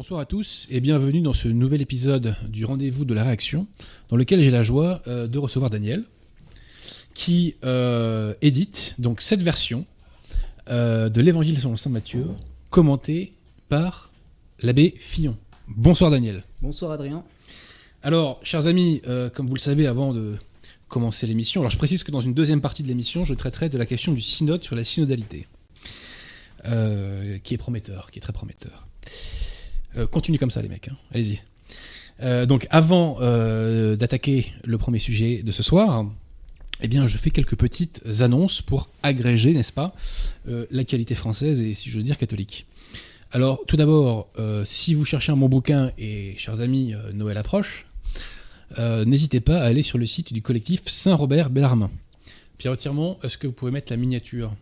Bonsoir à tous et bienvenue dans ce nouvel épisode du rendez-vous de la réaction, dans lequel j'ai la joie euh, de recevoir Daniel, qui euh, édite donc cette version euh, de l'Évangile selon saint Matthieu, commentée par l'abbé Fillon. Bonsoir Daniel. Bonsoir Adrien. Alors, chers amis, comme vous le savez avant de commencer l'émission, alors je précise que dans une deuxième partie de l'émission, je traiterai de la question du synode sur la synodalité, qui est prometteur, qui est très prometteur. Euh, continue comme ça, les mecs. Hein. Allez-y. Euh, donc, avant euh, d'attaquer le premier sujet de ce soir, eh bien, je fais quelques petites annonces pour agréger, n'est-ce pas, la qualité française et, si je veux dire, catholique. Alors, tout d'abord, si vous cherchez un bon bouquin et, chers amis, Noël approche, n'hésitez pas à aller sur le site du collectif Saint-Robert Bellarmin. Pierre Tiremont, est-ce que vous pouvez mettre la miniature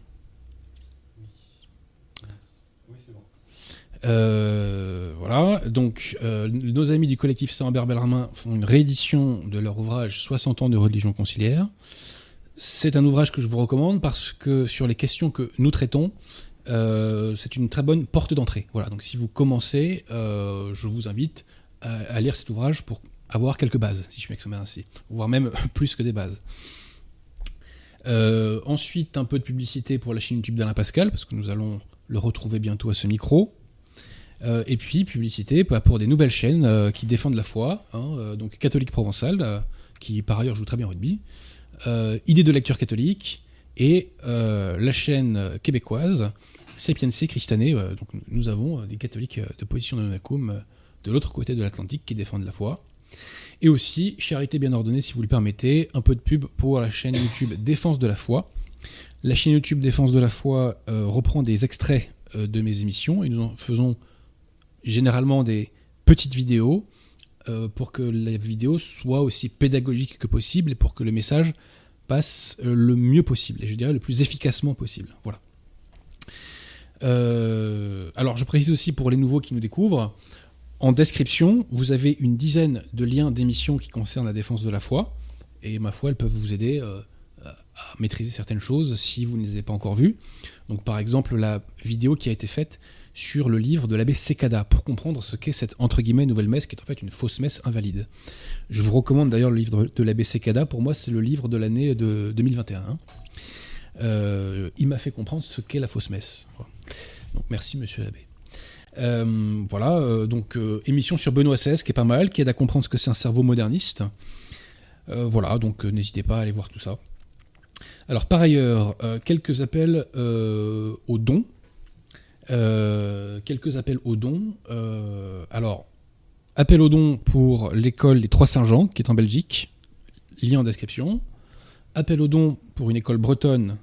Euh, voilà, donc euh, nos amis du collectif Saint-Ambert Bellarmin font une réédition de leur ouvrage 60 ans de religion conciliaire. C'est un ouvrage que je vous recommande parce que sur les questions que nous traitons, euh, c'est une très bonne porte d'entrée. Voilà, donc si vous commencez, je vous invite à, lire cet ouvrage pour avoir quelques bases, si je m'exprime ainsi, voire même plus que des bases. ensuite, un peu de publicité pour la chaîne YouTube d'Alain Pascal, parce que nous allons le retrouver bientôt à ce micro. Euh, et puis publicité pour des nouvelles chaînes euh, qui défendent la foi, hein, euh, donc catholique provençal, qui par ailleurs joue très bien au rugby, idée de lecture catholique, et la chaîne québécoise, Sapiense Christiané. donc nous avons des catholiques de position de Nonacum de l'autre côté de l'Atlantique qui défendent la foi. Et aussi, charité bien ordonnée, si vous le permettez, un peu de pub pour la chaîne YouTube Défense de la foi. La chaîne YouTube Défense de la foi reprend des extraits de mes émissions et nous en faisons généralement des petites vidéos euh, pour que la vidéo soit aussi pédagogique que possible et pour que le message passe euh, le mieux possible et je dirais le plus efficacement possible. Voilà. Euh, alors je précise aussi pour les nouveaux qui nous découvrent, en description, vous avez une dizaine de liens d'émissions qui concernent la défense de la foi et ma foi, elles peuvent vous aider à maîtriser certaines choses si vous ne les avez pas encore vues. Donc par exemple la vidéo qui a été faite sur le livre de l'abbé Secada pour comprendre ce qu'est cette entre guillemets nouvelle messe qui est en fait une fausse messe invalide. Je vous recommande d'ailleurs le livre de l'abbé Secada, pour moi c'est le livre de l'année de 2021. Euh, il m'a fait comprendre ce qu'est la fausse messe. Merci monsieur l'abbé. Euh, voilà, euh, donc émission sur Benoît XVI qui est pas mal, qui aide à comprendre ce que c'est un cerveau moderniste. voilà, donc n'hésitez pas à aller voir tout ça. Alors par ailleurs, quelques appels aux dons quelques appels aux dons. Euh, alors, appel aux dons pour l'école des Trois Saint-Jean, qui est en Belgique, lien en description. Appel aux dons pour une école bretonne,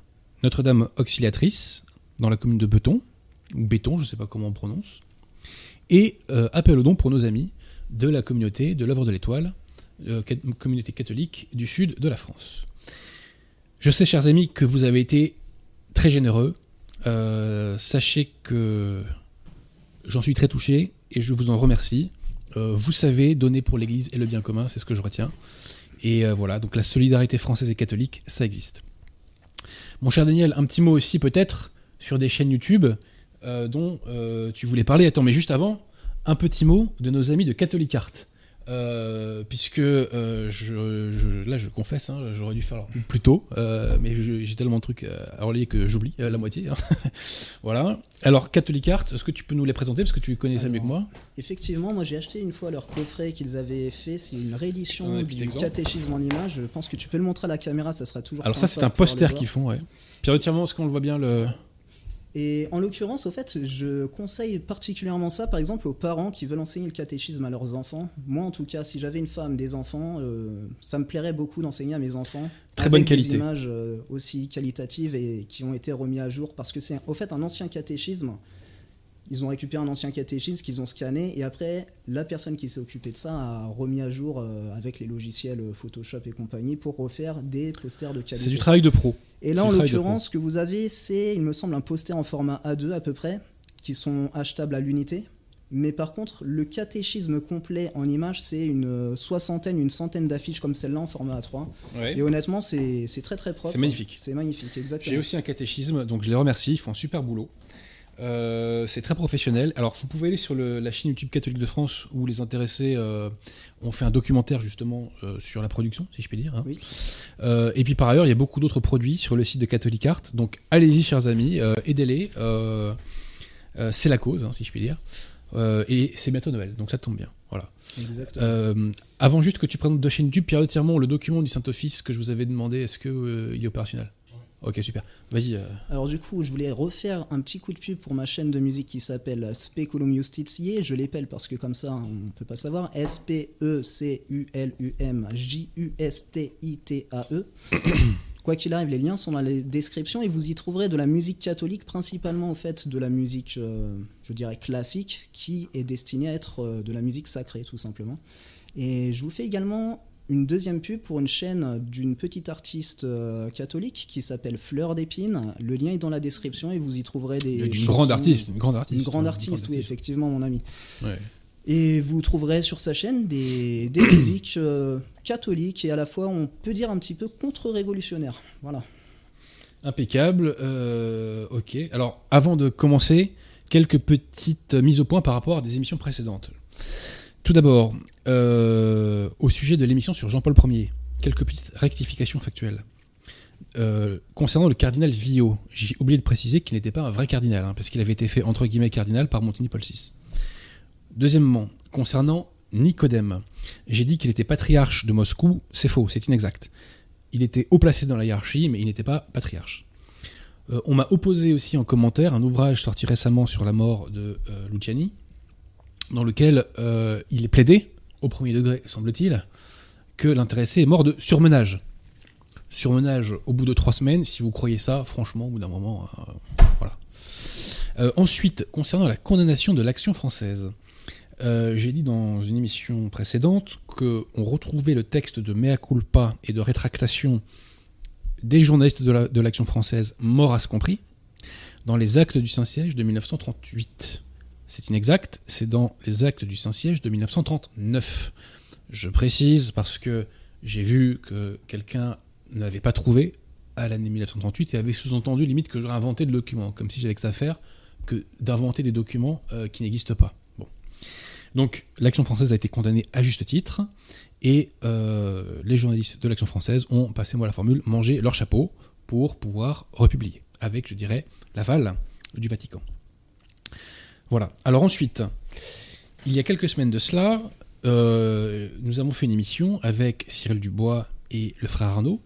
Notre-Dame Auxiliatrice, dans la commune de Beton, ou Béton, je ne sais pas comment on prononce. Et euh, appel aux dons pour nos amis de la communauté de l'œuvre de l'étoile, communauté catholique du sud de la France. Je sais, chers amis, que vous avez été très généreux euh, sachez que j'en suis très touché et je vous en remercie. Euh, vous savez, donner pour l'Église et le bien commun, c'est ce que je retiens. Et euh, voilà, donc la solidarité française et catholique, ça existe. Mon cher Daniel, un petit mot aussi peut-être sur des chaînes YouTube dont tu voulais parler. Attends, mais juste avant, un petit mot de nos amis de Catholic Art. Euh, puisque euh, je, là je confesse, hein, j'aurais dû faire plus tôt, euh, mais j'ai tellement de trucs à relier que j'oublie la moitié. Hein. voilà. Alors Catholic Art, est-ce que tu peux nous les présenter parce que tu connais ça mieux que moi? Effectivement, moi j'ai acheté une fois leur coffret qu'ils avaient fait, c'est une réédition du catéchisme en image. Je pense que tu peux le montrer à la caméra, ça sera toujours. Alors ça c'est un poster qu'ils font, ouais. Pierre est-ce qu'on le voit bien le et en l'occurrence, au fait, je conseille particulièrement ça, par exemple, aux parents qui veulent enseigner le catéchisme à leurs enfants. Moi, en tout cas, si j'avais une femme, des enfants, euh, ça me plairait beaucoup d'enseigner à mes enfants. Très bonne qualité. Des images euh, aussi qualitatives et qui ont été remis à jour, parce que c'est, au fait, un ancien catéchisme ils ont récupéré un ancien catéchisme qu'ils ont scanné et après la personne qui s'est occupée de ça a remis à jour euh, avec les logiciels euh, Photoshop et compagnie pour refaire des posters de qualité. C'est du travail de pro. Et là en l'occurrence ce que vous avez c'est il me semble un poster en format A2 à peu près qui sont achetables à l'unité. Mais par contre, le catéchisme complet en image, c'est une euh, soixantaine, une centaine d'affiches comme celle-là en format A3. Et honnêtement, c'est très très propre. C'est magnifique. C'est magnifique, exactement. J'ai aussi un catéchisme, donc je les remercie, ils font un super boulot. Euh, c'est très professionnel. Alors, vous pouvez aller sur le- la chaîne YouTube catholique de France où les intéressés euh, ont fait un documentaire justement euh, sur la production, si je puis dire. hein. Oui. Et puis par ailleurs, il y a beaucoup d'autres produits sur le site de Catholic Art. Donc, allez-y, chers amis, aidez-les. C'est la cause, hein, si je puis dire. Et c'est bientôt Noël, donc ça tombe bien. Voilà. Euh, avant juste que tu présentes de chaîne YouTube, Pierre entièrement le document du Saint-Office que je vous avais demandé, est-ce que euh, il est opérationnel? Ok, super. Vas-y. euh, Alors du coup, je voulais refaire un petit coup de pub pour ma chaîne de musique qui s'appelle Speculum Justitiae. Je l'épelle parce que comme ça, on peut pas savoir. E S-P-E-C-U-L-U-M J-U-S-T-I-T-A-E. Quoi qu'il arrive, les liens sont dans la description et vous y trouverez de la musique catholique, principalement en fait de la musique, euh, je dirais classique, qui est destinée à être euh, de la musique sacrée tout simplement. Et je vous fais également une deuxième pub pour une chaîne d'une petite artiste euh, catholique qui s'appelle Fleur d'épine. Le lien est dans la description et vous y trouverez des D'une chansons- grande artiste, une grande artiste. Une grande artiste, oui, effectivement, mon ami. Ouais. Et vous trouverez sur sa chaîne des, des musiques euh, catholiques et à la fois, on peut dire un petit peu contre-révolutionnaires. Voilà. Impeccable. euh, ok. Alors, avant de commencer, quelques petites mises au point par rapport à des émissions précédentes. Tout d'abord, euh, au sujet de l'émission sur Jean-Paul Ier, quelques petites rectifications factuelles. Euh, concernant le cardinal Villot, j'ai oublié de préciser qu'il n'était pas un vrai cardinal, hein, parce qu'il avait été fait entre guillemets cardinal par Montigny Paul VI. Deuxièmement, concernant Nicodème, j'ai dit qu'il était patriarche de Moscou, c'est faux, c'est inexact. Il était haut placé dans la hiérarchie, mais il n'était pas patriarche. Euh, on m'a opposé aussi en commentaire un ouvrage sorti récemment sur la mort de Luciani, dans lequel il est plaidé, au premier degré semble-t-il, que l'intéressé est mort de surmenage. Surmenage au bout de trois semaines, si vous croyez ça, franchement, au bout d'un moment, euh, voilà. Euh, ensuite, concernant la condamnation de l'action française, euh, j'ai dit dans une émission précédente qu'on retrouvait le texte de mea culpa et de rétractation des journalistes de la- de l'action française, Maurras compris, dans les actes du Saint-Siège de 1938. C'est inexact, c'est dans les actes du Saint-Siège de 1939. Je précise parce que j'ai vu que quelqu'un n'avait pas trouvé à l'année 1938 et avait sous-entendu limite que j'aurais inventé le document, comme si j'avais que ça à faire que d'inventer des documents euh, qui n'existent pas. Donc l'action française a été condamnée à juste titre et euh, les journalistes de l'action française ont, passez-moi la formule, mangé leur chapeau pour pouvoir republier, avec, je dirais, l'aval du Vatican. Voilà. Alors ensuite, il y a quelques semaines de cela, euh, nous avons fait une émission avec Cyril Dubois et le frère Arnaud,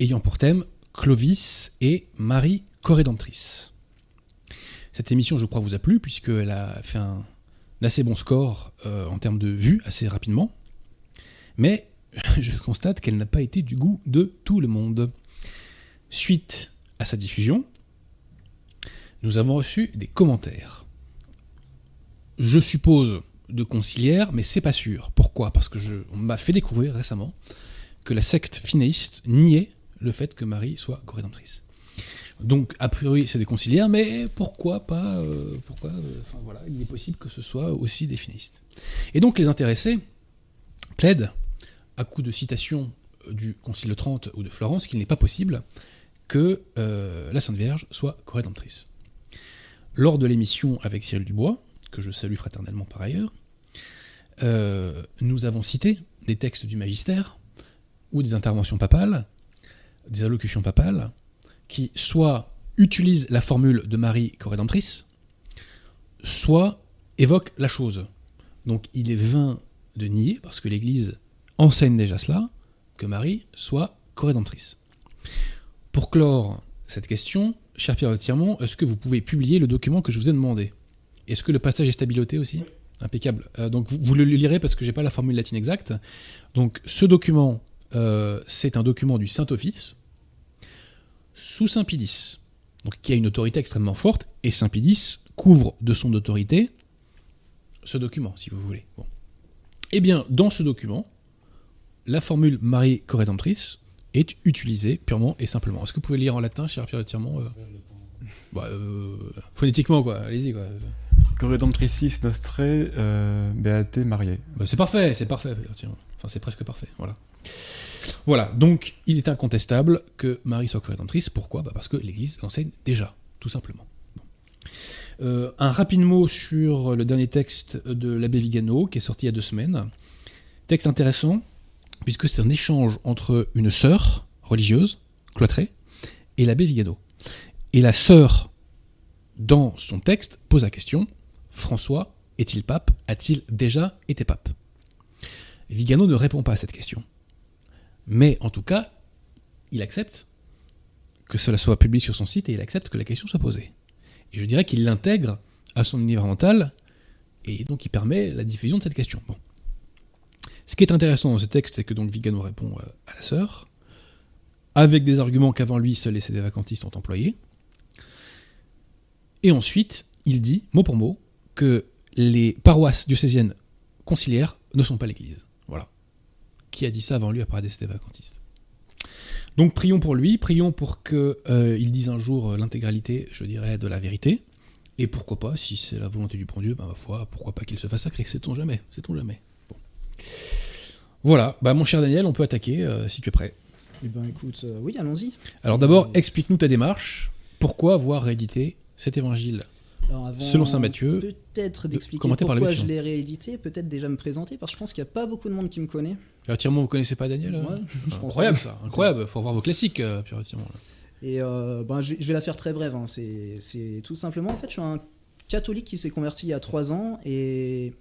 ayant pour thème Clovis et Marie Corédemptrice. Cette émission, je crois, vous a plu, puisqu'elle a fait un, un assez bon score euh, en termes de vues assez rapidement. Mais je constate qu'elle n'a pas été du goût de tout le monde. Suite à sa diffusion, nous avons reçu des commentaires. Je suppose de conciliaires, mais c'est pas sûr. Pourquoi? Parce que je, m'a fait découvrir récemment que la secte finéiste niait le fait que Marie soit corédemptrice. Donc, a priori, c'est des conciliaires, mais pourquoi pas euh, Pourquoi euh, il est possible que ce soit aussi des finéistes. Et donc, les intéressés plaident, à coup de citation euh, du Concile de Trente ou de Florence, qu'il n'est pas possible que la Sainte Vierge soit corédemptrice. Lors de l'émission avec Cyril Dubois, que je salue fraternellement par ailleurs, euh, nous avons cité des textes du magistère ou des interventions papales, des allocutions papales, qui soit utilisent la formule de Marie corédemptrice, soit évoquent la chose. Donc il est vain de nier, parce que l'Église enseigne déjà cela, que Marie soit corédemptrice. Pour clore cette question, cher Pierre de Tirmont, est-ce que vous pouvez publier le document que je vous ai demandé? Est-ce que le passage est stabiloté aussi? Impeccable. Euh, donc vous, vous le lirez parce que j'ai pas la formule latine exacte. Donc ce document, euh, c'est un document du Saint-Office sous Saint-Pidis, donc qui a une autorité extrêmement forte, et Saint-Pidis couvre de son autorité ce document, si vous voulez. Bon. Eh bien, dans ce document, la formule Marie corédemptrice est utilisée purement et simplement. Est-ce que vous pouvez lire en latin, cher Pierre de Tirmont euh? Bah, euh, Phonétiquement, quoi. Allez-y, quoi. Corredemptricis nostre euh. Bah, c'est parfait, c'est parfait. Enfin, c'est presque parfait. Voilà. Voilà, donc il est incontestable que Marie soit corédemptrice. Pourquoi? Bah Parce que l'Église l'enseigne déjà, tout simplement. Euh, un rapide mot sur le dernier texte de l'abbé Vigano, qui est sorti il y a deux semaines. Texte intéressant, puisque c'est un échange entre une sœur religieuse, cloîtrée, et l'abbé Vigano. Et la sœur, dans son texte, pose la question François est-il pape? A-t-il déjà été pape? Vigano ne répond pas à cette question. Mais en tout cas, il accepte que cela soit publié sur son site et il accepte que la question soit posée. Et je dirais qu'il l'intègre à son univers mental et donc il permet la diffusion de cette question. Bon. Ce qui est intéressant dans ce texte, c'est que donc Vigano répond euh, à la sœur, avec des arguments qu'avant lui, seuls les CD vacantistes ont employés. Et ensuite, il dit, mot pour mot, que les paroisses diocésiennes conciliaires ne sont pas l'Église. Voilà. Qui a dit ça avant lui à part des CD vacantistes donc prions pour lui, prions pour qu'il euh, dise un jour euh, l'intégralité, je dirais, de la vérité. Et pourquoi pas, si c'est la volonté du bon Dieu, ben, ma foi, pourquoi pas qu'il se fasse sacrer, sait-on jamais, sait-on jamais. Bon. Voilà, bah, mon cher Daniel, on peut attaquer euh, si tu es prêt. Eh ben écoute, euh, oui, allons-y. Alors d'abord, explique-nous ta démarche. Pourquoi avoir réédité cet évangile? Alors, avant Selon saint Matthieu, Peut-être d'expliquer commenter par pourquoi l'abbé je l'ai réédité, peut-être déjà me présenter, parce que je pense qu'il n'y a pas beaucoup de monde qui me connaît. Relativement, vous connaissez pas Daniel euh Ouais, je pense Incroyable ça, incroyable. Faut voir vos classiques, euh, Pierre. Et euh, ben, je, vais- la faire très brève. hein. C'est c'est tout simplement, en fait, je suis un catholique qui s'est converti il y a trois ans et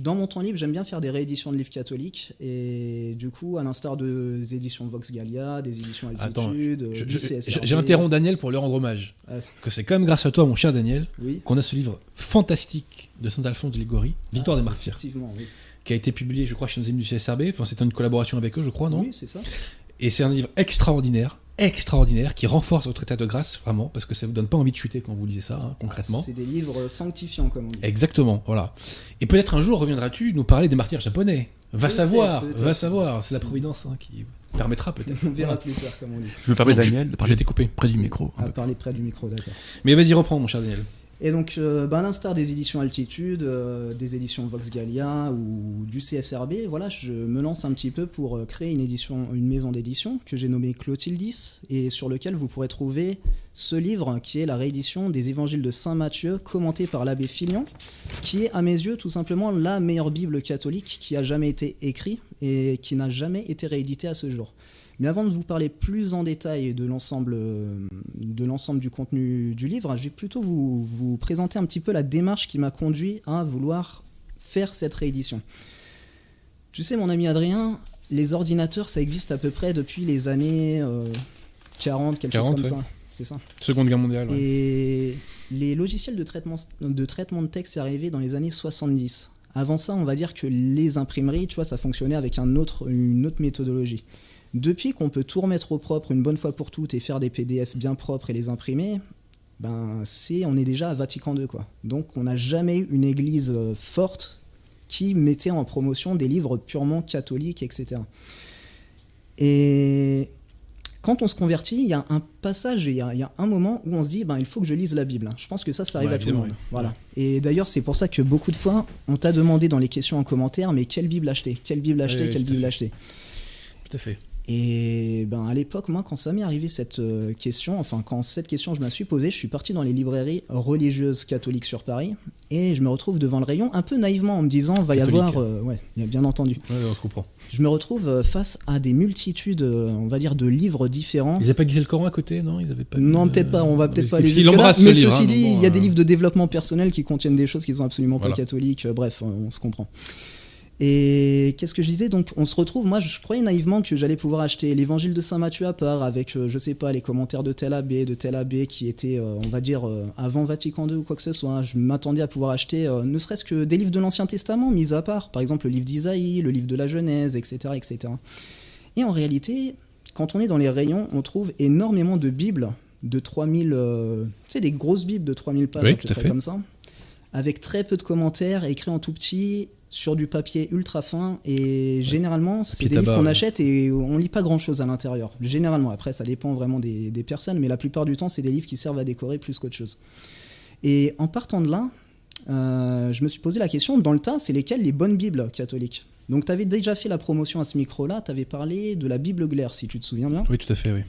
dans mon temps libre, j'aime bien faire des rééditions de livres catholiques. Et du coup, à l'instar des éditions Vox Gallia, des éditions Altitude. J'interromps Daniel pour lui rendre hommage. Que c'est quand même grâce à toi, mon cher Daniel, Oui, qu'on a ce livre fantastique de Saint-Alphonse de Ligorie, Victoire des Martyrs, effectivement, oui. qui a été publié, je crois, chez nos amis du CSRB. Enfin, c'était une collaboration avec eux, je crois, non Oui, c'est ça. Et c'est un livre extraordinaire, extraordinaire, qui renforce votre état de grâce, vraiment, parce que ça vous donne pas envie de chuter quand vous lisez ça, hein, concrètement. C'est des livres sanctifiants, comme on dit. Exactement, voilà. Et peut-être un jour reviendras-tu nous parler des martyrs japonais. Va Peut-être, savoir, peut-être. va savoir. C'est la providence hein, qui permettra peut-être. On verra plus tard, comme on dit. Je me permets, Daniel, de Je parler près du micro. À peu. parler près du micro, d'accord. Mais vas-y, reprends, mon cher Daniel. Et donc, euh, ben, à l'instar des éditions Altitude, euh, des éditions Vox Gallia ou du CSRB, voilà, je me lance un petit peu pour euh, créer une, édition, une maison d'édition que j'ai nommée Clotildis et sur lequel vous pourrez trouver ce livre qui est la réédition des évangiles de Saint Matthieu commenté par l'abbé Filion, qui est à mes yeux tout simplement la meilleure Bible catholique qui a jamais été écrite et qui n'a jamais été rééditée à ce jour. Mais avant de vous parler plus en détail de l'ensemble, euh, de l'ensemble du contenu du livre, je vais plutôt vous, vous présenter un petit peu la démarche qui m'a conduit à vouloir faire cette réédition. Tu sais, mon ami Adrien, les ordinateurs, ça existe à peu près depuis les années euh, 40, quelque 40, chose comme ouais. ça. C'est ça. Seconde guerre mondiale. ouais. Et les logiciels de traitement, de traitement de texte sont arrivés dans les années 70. Avant ça, on va dire que les imprimeries, tu vois, ça fonctionnait avec un autre, une autre méthodologie. Depuis qu'on peut tout remettre au propre une bonne fois pour toutes et faire des PDF bien propres et les imprimer, ben c'est, on est déjà à Vatican II quoi. Donc on n'a jamais eu une église euh, forte qui mettait en promotion des livres purement catholiques, etc. Et quand on se convertit, il y a un passage, et il y, a- il y a un moment où on se dit, ben, il faut que je lise la Bible. Je pense que ça, ça arrive Ouais, à tout le monde. oui. Voilà. Et d'ailleurs, c'est pour ça que beaucoup de fois, on t'a demandé dans les questions en commentaire, mais quelle Bible acheter? Quelle Bible acheter? oui, Quelle Bible acheter? Tout à fait. Et ben à l'époque, moi, quand ça m'est arrivé cette euh, question, enfin quand cette question je me suis posée, je suis parti dans les librairies religieuses catholiques sur Paris et je me retrouve devant le rayon un peu naïvement en me disant va y avoir, euh, ouais, bien entendu. Ouais, on se comprend. Je me retrouve euh, face à des multitudes, euh, on va dire, de livres différents. Ils avaient pas glissé le Coran à côté, non? Ils avaient pas. Non, peut-être pas, on va euh, peut-être pas aller jusque là. Mais livre, ceci hein, dit, bon, il y a des livres de développement personnel qui contiennent des choses qui sont absolument Voilà. pas catholiques. Bref, on se comprend. Et qu'est-ce que je disais? Donc, on se retrouve. Moi, je croyais naïvement que j'allais pouvoir acheter l'évangile de Saint Matthieu à part, avec, euh, je sais pas, les commentaires de tel abbé, de tel abbé qui était, euh, on va dire, euh, avant Vatican II ou quoi que ce soit. Je m'attendais à pouvoir acheter ne serait-ce que des livres de l'Ancien Testament mis à part. Par exemple, le livre d'Isaïe, le livre de la Genèse, etc., etc. Et en réalité, quand on est dans les rayons, on trouve énormément de Bibles de 3000, euh, tu sais, des grosses Bibles de 3000 pages, Oui, à peu tout à près fait. comme ça, avec très peu de commentaires, écrits en tout petit, sur du papier ultra fin, et généralement, c'est des livres qu'on ouais. achète et on lit pas grand chose à l'intérieur. Généralement, après, ça dépend vraiment des, des personnes, mais la plupart du temps, c'est des livres qui servent à décorer plus qu'autre chose. Et en partant de là, euh, je me suis posé la question, dans le tas, c'est lesquelles les bonnes Bibles catholiques? Donc, tu avais déjà fait la promotion à ce micro-là, tu avais parlé de la Bible Glaire, si tu te souviens bien. Oui, tout à fait, oui.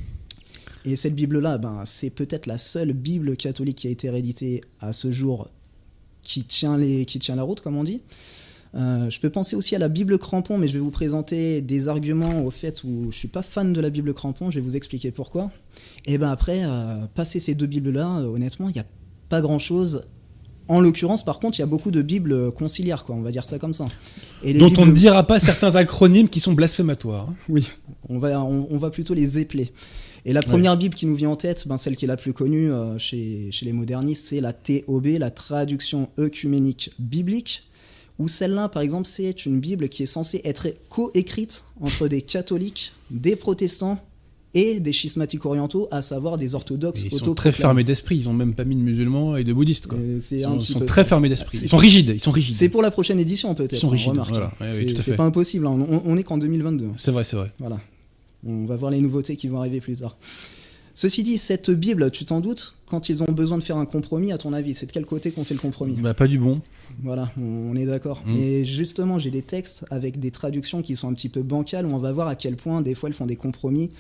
Et cette Bible-là, ben, c'est peut-être la seule Bible catholique qui a été rééditée à ce jour qui tient, les, qui tient la route, comme on dit. Euh, je peux penser aussi à la Bible Crampon, mais je vais vous présenter des arguments au fait où je suis pas fan de la Bible Crampon, je vais vous expliquer pourquoi. Et ben après, euh, passer ces deux Bibles-là, euh, honnêtement, il n'y a pas grand-chose. En l'occurrence, par contre, il y a beaucoup de Bibles conciliaires, quoi, on va dire ça comme ça. Et Dont on ne dira pas certains acronymes qui sont blasphématoires. Hein. Oui, on va, on, va plutôt les épeler. Et la première Bible qui nous vient en tête, ben, celle qui est la plus connue chez, chez les modernistes, c'est la TOB, la traduction œcuménique biblique où celle-là, par exemple, c'est une Bible qui est censée être coécrite entre des catholiques, des protestants et des schismatiques orientaux, à savoir des orthodoxes. ils sont très fermés d'esprit, ils ont même pas mis de musulmans et de bouddhistes. Quoi. ils sont, très fermés d'esprit. Ils sont rigides, ils sont rigides. C'est pour la prochaine édition peut-être. Ils sont rigides. Voilà. c'est pas impossible. Hein. On, est qu'en 2022. C'est vrai, c'est vrai. Voilà. On va voir les nouveautés qui vont arriver plus tard. Ceci dit, cette Bible, tu t'en doutes, quand ils ont besoin de faire un compromis, à ton avis, c'est de quel côté qu'on fait le compromis? Bah, Pas du bon. Voilà, on est d'accord. Mm. Mais justement, j'ai des textes avec des traductions qui sont un petit peu bancales, où on va voir à quel point, des fois, elles font des compromis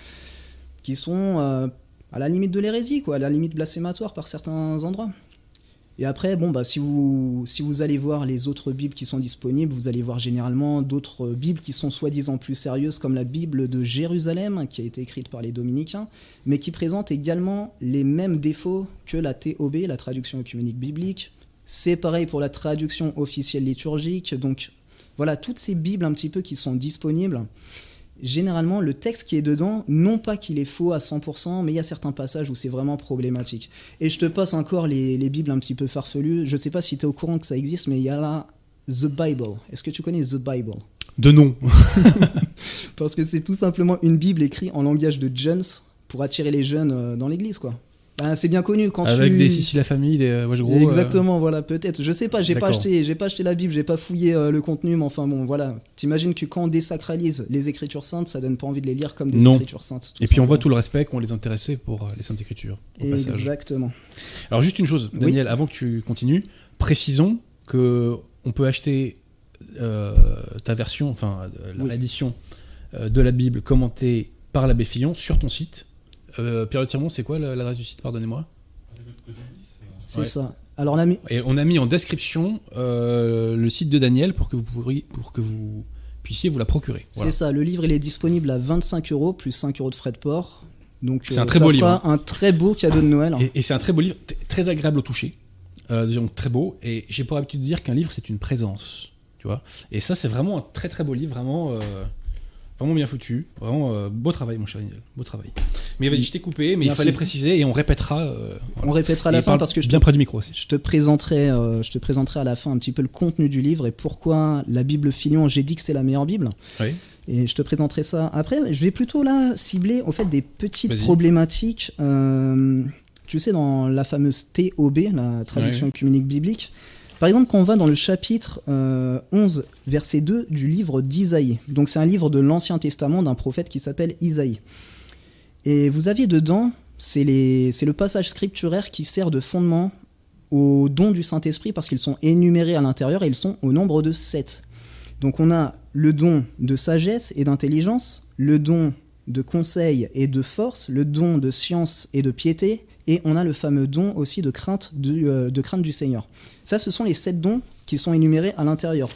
qui sont euh, à la limite de l'hérésie, quoi, à la limite blasphématoire par certains endroits. Et après, bon, bah, si, vous, si vous allez voir les autres Bibles qui sont disponibles, vous allez voir généralement d'autres Bibles qui sont soi-disant plus sérieuses, comme la Bible de Jérusalem, qui a été écrite par les dominicains, mais qui présente également les mêmes défauts que la TOB, la traduction œcuménique biblique. C'est pareil pour la traduction officielle liturgique. Donc voilà, toutes ces Bibles un petit peu qui sont disponibles, généralement, le texte qui est dedans, non pas qu'il est faux à 100%, mais il y a certains passages où c'est vraiment problématique. Et je te passe encore les, Bibles un petit peu farfelues. Je ne sais pas si tu es au courant que ça existe, mais il y a là The Bible. Est-ce que tu connais The Bible? De nom. Parce que c'est tout simplement une Bible écrite en langage de Jones pour attirer les jeunes euh, dans l'église, quoi. Bah, c'est bien connu quand Avec des Sissi la famille, des euh, gros. Exactement, voilà, peut-être. Je sais pas, j'ai pas acheté, j'ai pas acheté la Bible, j'ai pas fouillé euh, le contenu, mais enfin bon, voilà. T'imagines que quand on désacralise les Écritures saintes, ça donne pas envie de les lire comme des Écritures saintes. Et puis on voit tout le respect qu'on les intéressait pour euh, les Saintes Écritures. Exactement. Alors juste une chose, Daniel, avant que tu continues, précisons que on peut acheter ta version, enfin l'édition de la Bible commentée par l'abbé Fillon sur ton site euh, Pierre Tirmont, c'est quoi l'adresse du site Pardonnez-moi. C'est ça. Alors on a mis... Et on a mis en description euh, le site de Daniel pour que vous, pourriez, pour que vous puissiez vous la procurer. C'est ça. Le livre, il est disponible à 25 euros plus 5 euros de frais de port. Donc c'est un euh, très beau livre. Hein. Un très beau cadeau de Noël. Et, c'est un très beau livre, très agréable au toucher. Euh, donc très beau. Et j'ai pour habitude de dire qu'un livre c'est une présence. Tu vois. Et ça c'est vraiment un très très beau livre, vraiment. Vraiment bien foutu. Vraiment euh, beau travail, mon cher Daniel. Beau travail. Mais vas-y, je t'ai coupé, mais il fallait préciser et on répétera. Euh, on répétera à la fin parce que je bien te, près du micro aussi. Je te présenterai, euh, je te présenterai à la fin un petit peu le contenu du livre et pourquoi la Bible Filion. J'ai dit que c'est la meilleure Bible. Oui. Et je te présenterai ça après. Je vais plutôt là cibler en fait des petites problématiques. tu sais, dans la fameuse TOB, la traduction ouais. biblique. Par exemple, quand on va dans le chapitre 11, euh, verset 2 du livre d'Isaïe, donc c'est un livre de l'Ancien Testament d'un prophète qui s'appelle Isaïe. Et vous aviez dedans, c'est le passage scripturaire qui sert de fondement aux dons du Saint-Esprit parce qu'ils sont énumérés à l'intérieur et ils sont au nombre de sept. Donc on a le don de sagesse et d'intelligence, le don de conseil et de force, le don de science et de piété, et on a le fameux don aussi de crainte du, euh, de crainte du Seigneur. Ça, ce sont les sept dons qui sont énumérés à l'intérieur.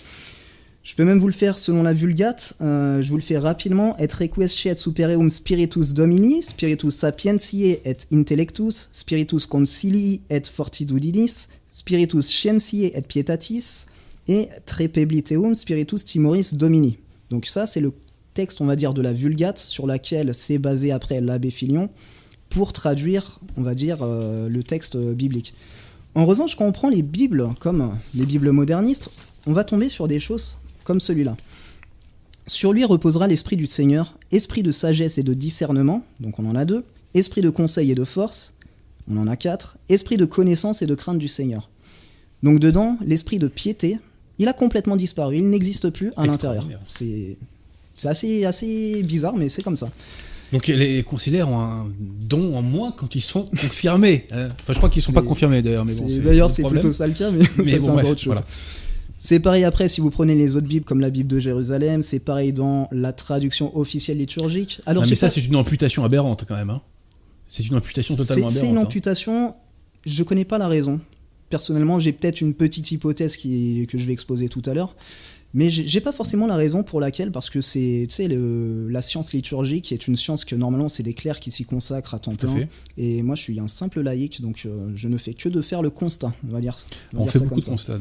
Je peux même vous le faire selon la Vulgate. Euh, je vous le fais rapidement. Et requiescet supereum spiritus domini, spiritus sapientiae et intellectus, spiritus concilii et fortitudinis, spiritus scientiae et pietatis, et trepebliteum spiritus timoris domini. Donc ça, c'est le texte, on va dire, de la Vulgate sur laquelle s'est basé après l'abbé Filion pour traduire, on va dire, euh, le texte biblique. En revanche, quand on prend les Bibles comme les Bibles modernistes, on va tomber sur des choses comme celui-là. Sur lui reposera l'esprit du Seigneur, esprit de sagesse et de discernement, donc on en a deux, esprit de conseil et de force, on en a quatre, esprit de connaissance et de crainte du Seigneur. Donc dedans, l'esprit de piété, il a complètement disparu, il n'existe plus à l'intérieur. C'est assez, assez bizarre, mais c'est comme ça. Donc les conciliaires ont un don en moins quand ils sont confirmés. Hein. Enfin, je crois qu'ils ne sont pas confirmés d'ailleurs. Mais bon, d'ailleurs, c'est plutôt ça le cas, mais, c'est encore autre chose. C'est pareil après si vous prenez les autres bibles comme la Bible de Jérusalem, c'est pareil dans la traduction officielle liturgique. Alors, mais ça, c'est une amputation aberrante quand même. Hein. C'est une imputation C'est totalement c'est aberrante. une hein. amputation. Je connais pas la raison. Personnellement, j'ai peut-être une petite hypothèse qui, que je vais exposer tout à l'heure. Mais j'ai pas forcément la raison pour laquelle, parce que c'est, tu sais, la science liturgique qui est une science que normalement c'est des clercs qui s'y consacrent à temps Tout plein. fait. Et moi, je suis un simple laïc, donc euh, je ne fais que de faire le constat. On va dire. on va On dire fait ça beaucoup de constats.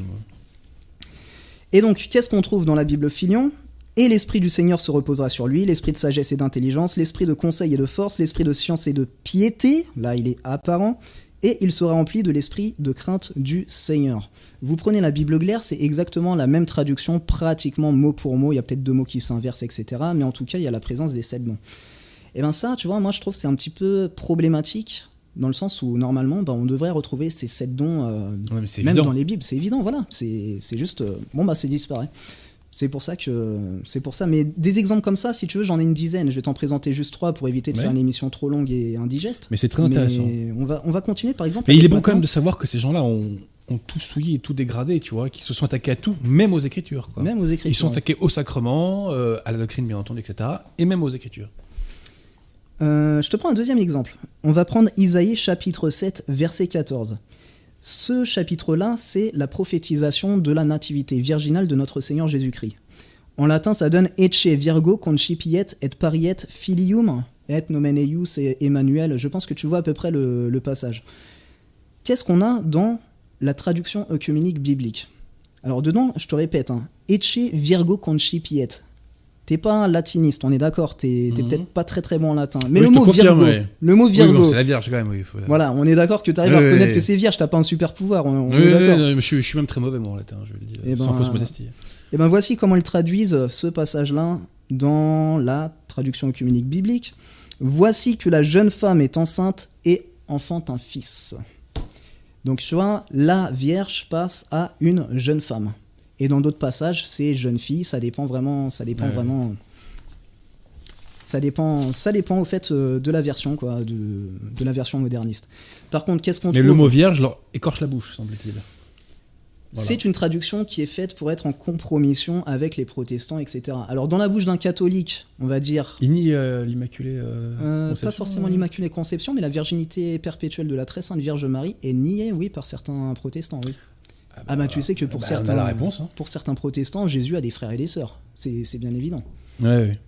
Et donc, qu'est-ce qu'on trouve dans la Bible Filion? Et l'esprit du Seigneur se reposera sur lui, l'esprit de sagesse et d'intelligence, l'esprit de conseil et de force, l'esprit de science et de piété, là il est apparent, et il sera rempli de l'esprit de crainte du Seigneur. Vous prenez la Bible claire, c'est exactement la même traduction, pratiquement mot pour mot, il y a peut-être deux mots qui s'inversent, etc. Mais en tout cas, il y a la présence des sept noms. Et bien ça, tu vois, moi je trouve que c'est un petit peu problématique, dans le sens où normalement, ben, on devrait retrouver ces sept dons euh, Ouais, même évident. dans les Bibles, c'est évident, voilà. C'est juste, euh, bon bah c'est disparaît. C'est pour ça que c'est pour ça. Mais des exemples comme ça, si tu veux, j'en ai une dizaine. Je vais t'en présenter juste trois pour éviter de Ouais. faire une émission trop longue et indigeste. Mais c'est très intéressant. On va on va continuer par exemple. Mais il est bon quand même de savoir que ces gens-là ont, ont tout souillé et tout dégradé, tu vois, qu'ils se sont attaqués à tout, même aux Écritures. Quoi. même aux écritures. Ils sont attaqués au sacrement, euh, à la doctrine bien entendu, etc. Et même aux Écritures. Euh, je te prends un deuxième exemple. On va prendre Isaïe chapitre 7 verset 14. Ce chapitre-là, c'est la prophétisation de la nativité virginale de notre Seigneur Jésus-Christ. En latin, ça donne Ecce Virgo concipiet et pariet filium et nomen eius et Emmanuel. Je pense que tu vois à peu près le, le passage. Qu'est-ce qu'on a dans la traduction œcuménique biblique Alors dedans, je te répète, hein, Ecce Virgo concipiet. T'es pas un latiniste, on est d'accord, t'es Mhm. peut-être pas très très bon en latin. Mais Oui, le mot confirme, Virgo, ouais. le mot Oui, Virgo, bon, c'est la Vierge quand même, oui. faut voilà, on est d'accord que tu arrives Oui, à reconnaître oui, que oui. c'est vierge, t'as pas un super pouvoir, on, on Oui, est oui, d'accord. oui, je, suis, je suis même très mauvais moi en latin, je vais le dire, Eh sans ben, fausse modestie. Et ben voici comment ils traduisent ce passage-là dans la traduction œcuménique biblique. Voici que la jeune femme est enceinte et enfante un fils. Donc tu vois, la vierge passe à une jeune femme. Et dans d'autres passages, c'est jeune fille, ça dépend vraiment, ça dépend Ouais. vraiment. Ça dépend, ça dépend au fait euh, de la version quoi, de, de la version moderniste. Par contre, qu'est-ce qu'on Mais trouve le mot vierge leur écorche la bouche, semble-t-il. Voilà. C'est une traduction qui est faite pour être en compromission avec les protestants, etc. Alors dans la bouche d'un catholique, on va dire Il nie euh, l'Immaculée euh, euh, Conception, pas forcément l'Immaculée Conception, mais la virginité perpétuelle de la très sainte Vierge Marie est niée, oui, par certains protestants, oui. Ah bah tu sais que pour bah, certains, On a la réponse. Hein. pour certains protestants, Jésus a des frères et des sœurs. C'est bien évident. Ouais, ouais.